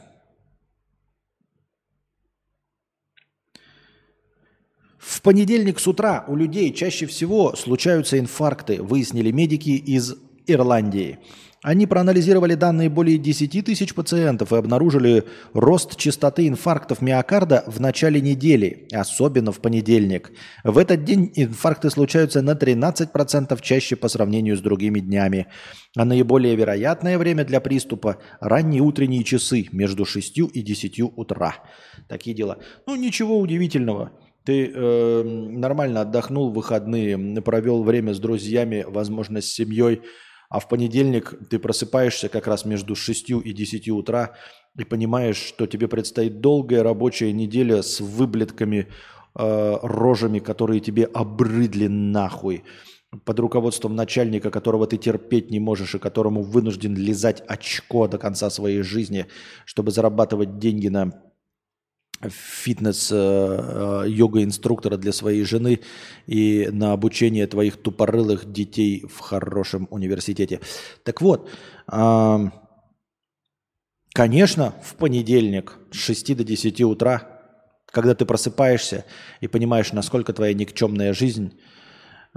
В понедельник с утра у людей чаще всего случаются инфаркты, выяснили медики из Ирландии. Они проанализировали данные более 10 тысяч пациентов и обнаружили рост частоты инфарктов миокарда в начале недели, особенно в понедельник. В этот день инфаркты случаются на 13% чаще по сравнению с другими днями. А наиболее вероятное время для приступа – ранние утренние часы между 6 и 10 утра. Такие дела. Ну, ничего удивительного. Ты э, нормально отдохнул в выходные, провел время с друзьями, возможно, с семьей, а в понедельник ты просыпаешься как раз между 6 и 10 утра и понимаешь, что тебе предстоит долгая рабочая неделя с выблетками, э, рожами, которые тебе обрыдли нахуй, под руководством начальника, которого ты терпеть не можешь и которому вынужден лизать очко до конца своей жизни, чтобы зарабатывать деньги на фитнес э, э, йога-инструктора для своей жены и на обучение твоих тупорылых детей в хорошем университете. Так вот, конечно, в понедельник с 6 до 10 утра, когда ты просыпаешься и понимаешь, насколько твоя никчемная жизнь,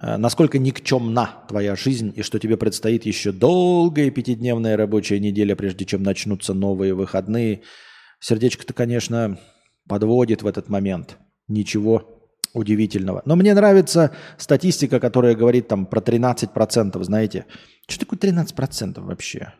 э, насколько никчемна твоя жизнь, и что тебе предстоит еще долгая пятидневная рабочая неделя, прежде чем начнутся новые выходные, сердечко-то, конечно, подводит в этот момент. Ничего удивительного. Но мне нравится статистика, которая говорит там про 13%, знаете. Что такое 13% вообще?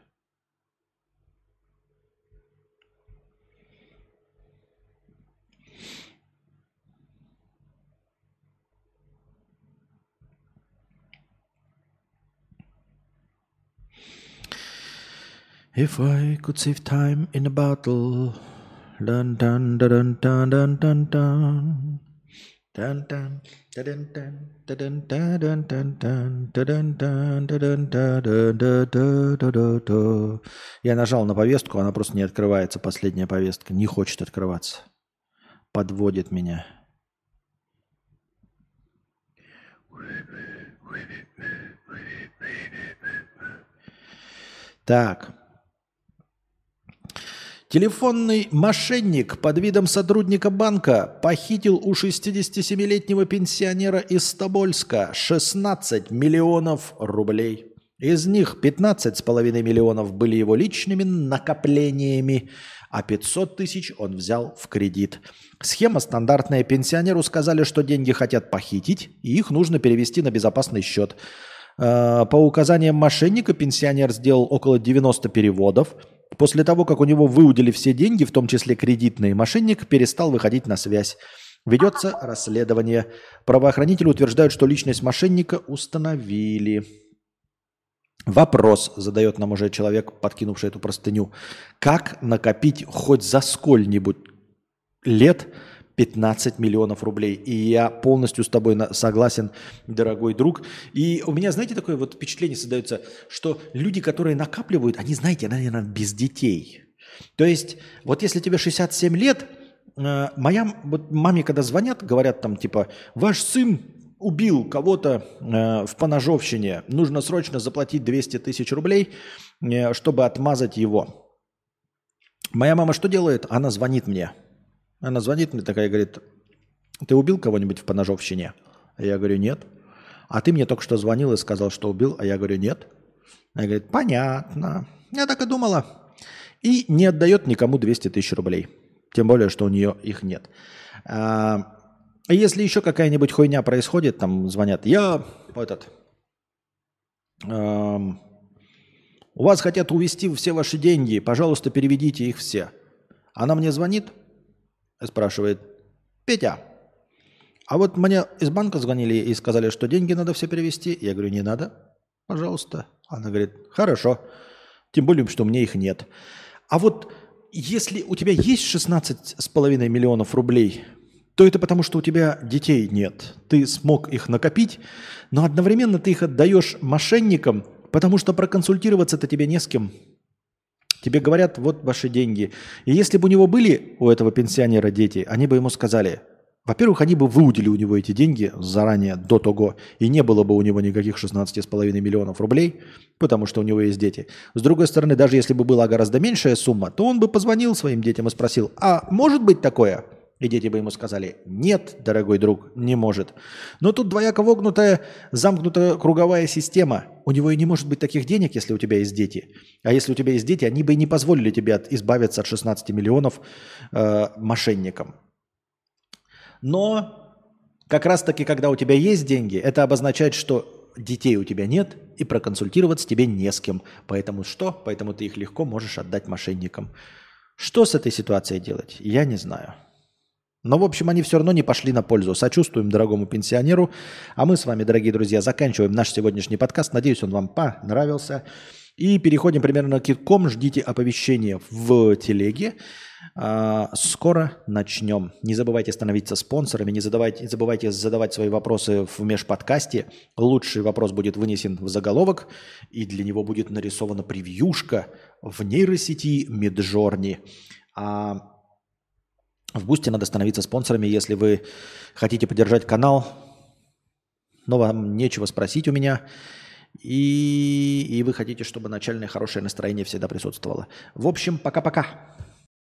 If I could save time in a battle, dun dun dun dun dun dun dun. Dun dun dun dun dun dun dun dun dun dun dun dun dun dun dun Я нажал на повестку, она просто не открывается, последняя повестка. Не хочет открываться. Подводит меня. Так. Телефонный мошенник под видом сотрудника банка похитил у 67-летнего пенсионера из Тобольска 16 миллионов рублей. Из них 15,5 миллионов были его личными накоплениями, а 500 тысяч он взял в кредит. Схема стандартная. Пенсионеру сказали, что деньги хотят похитить, и их нужно перевести на безопасный счет. Э, По указаниям мошенника пенсионер сделал около 90 переводов. После того, как у него выудили все деньги, в том числе кредитные, мошенник перестал выходить на связь. Ведется расследование. Правоохранители утверждают, что личность мошенника установили. Вопрос задает нам уже человек, подкинувший эту простыню. Как накопить хоть за сколь-нибудь лет 15 миллионов рублей. И я полностью с тобой согласен, дорогой друг. И у меня, знаете, такое вот впечатление создается, что люди, которые накапливают, они, знаете, наверное, без детей. То есть, вот если тебе 67 лет, э, моя вот маме, когда звонят, говорят там типа, ваш сын убил кого-то э, в поножовщине, нужно срочно заплатить 200 тысяч рублей, э, чтобы отмазать его. Моя мама что делает? Она звонит мне. Она звонит мне такая и говорит, ты убил кого-нибудь в поножовщине? А я говорю, нет. А ты мне только что звонил и сказал, что убил, а я говорю, нет. Она говорит, понятно. Я так и думала. И не отдает никому 200 тысяч рублей. Тем более, что у нее их нет. А, если еще какая-нибудь хуйня происходит, там звонят, я этот, эм, у вас хотят увести все ваши деньги, пожалуйста, переведите их все. Она мне звонит, спрашивает, Петя, а вот мне из банка звонили и сказали, что деньги надо все перевести. Я говорю, не надо, пожалуйста. Она говорит, хорошо, тем более, что меня их нет. А вот если у тебя есть 16,5 миллионов рублей, то это потому, что у тебя детей нет. Ты смог их накопить, но одновременно ты их отдаешь мошенникам, потому что проконсультироваться-то тебе не с кем. Тебе говорят, вот ваши деньги. И если бы у него были, у этого пенсионера, дети, они бы ему сказали, во-первых, они бы выудили у него эти деньги заранее, до того, и не было бы у него никаких 16,5 миллионов рублей, потому что у него есть дети. С другой стороны, даже если бы была гораздо меньшая сумма, то он бы позвонил своим детям и спросил, а может быть такое? И дети бы ему сказали, нет, дорогой друг, не может. Но тут двояко вогнутая, замкнутая круговая система. У него и не может быть таких денег, если у тебя есть дети. А если у тебя есть дети, они бы и не позволили тебе от- избавиться от 16 миллионов э, мошенникам. Но как раз-таки, когда у тебя есть деньги, это обозначает, что детей у тебя нет, и проконсультироваться тебе не с кем. Поэтому что? Поэтому ты их легко можешь отдать мошенникам. Что с этой ситуацией делать? Я не знаю. Но, в общем, они все равно не пошли на пользу. Сочувствуем дорогому пенсионеру. А мы с вами, дорогие друзья, заканчиваем наш сегодняшний подкаст. Надеюсь, он вам понравился. И переходим примерно к китком. Ждите оповещения в телеге. А, Скоро начнем. Не забывайте становиться спонсорами, не, задавайте, не забывайте задавать свои вопросы в межподкасте. Лучший вопрос будет вынесен в заголовок, и для него будет нарисована превьюшка в нейросети Миджорни. А в Бусте надо становиться спонсорами, если вы хотите поддержать канал, но вам нечего спросить у меня, и, и вы хотите, чтобы начальное хорошее настроение всегда присутствовало. В общем, пока-пока.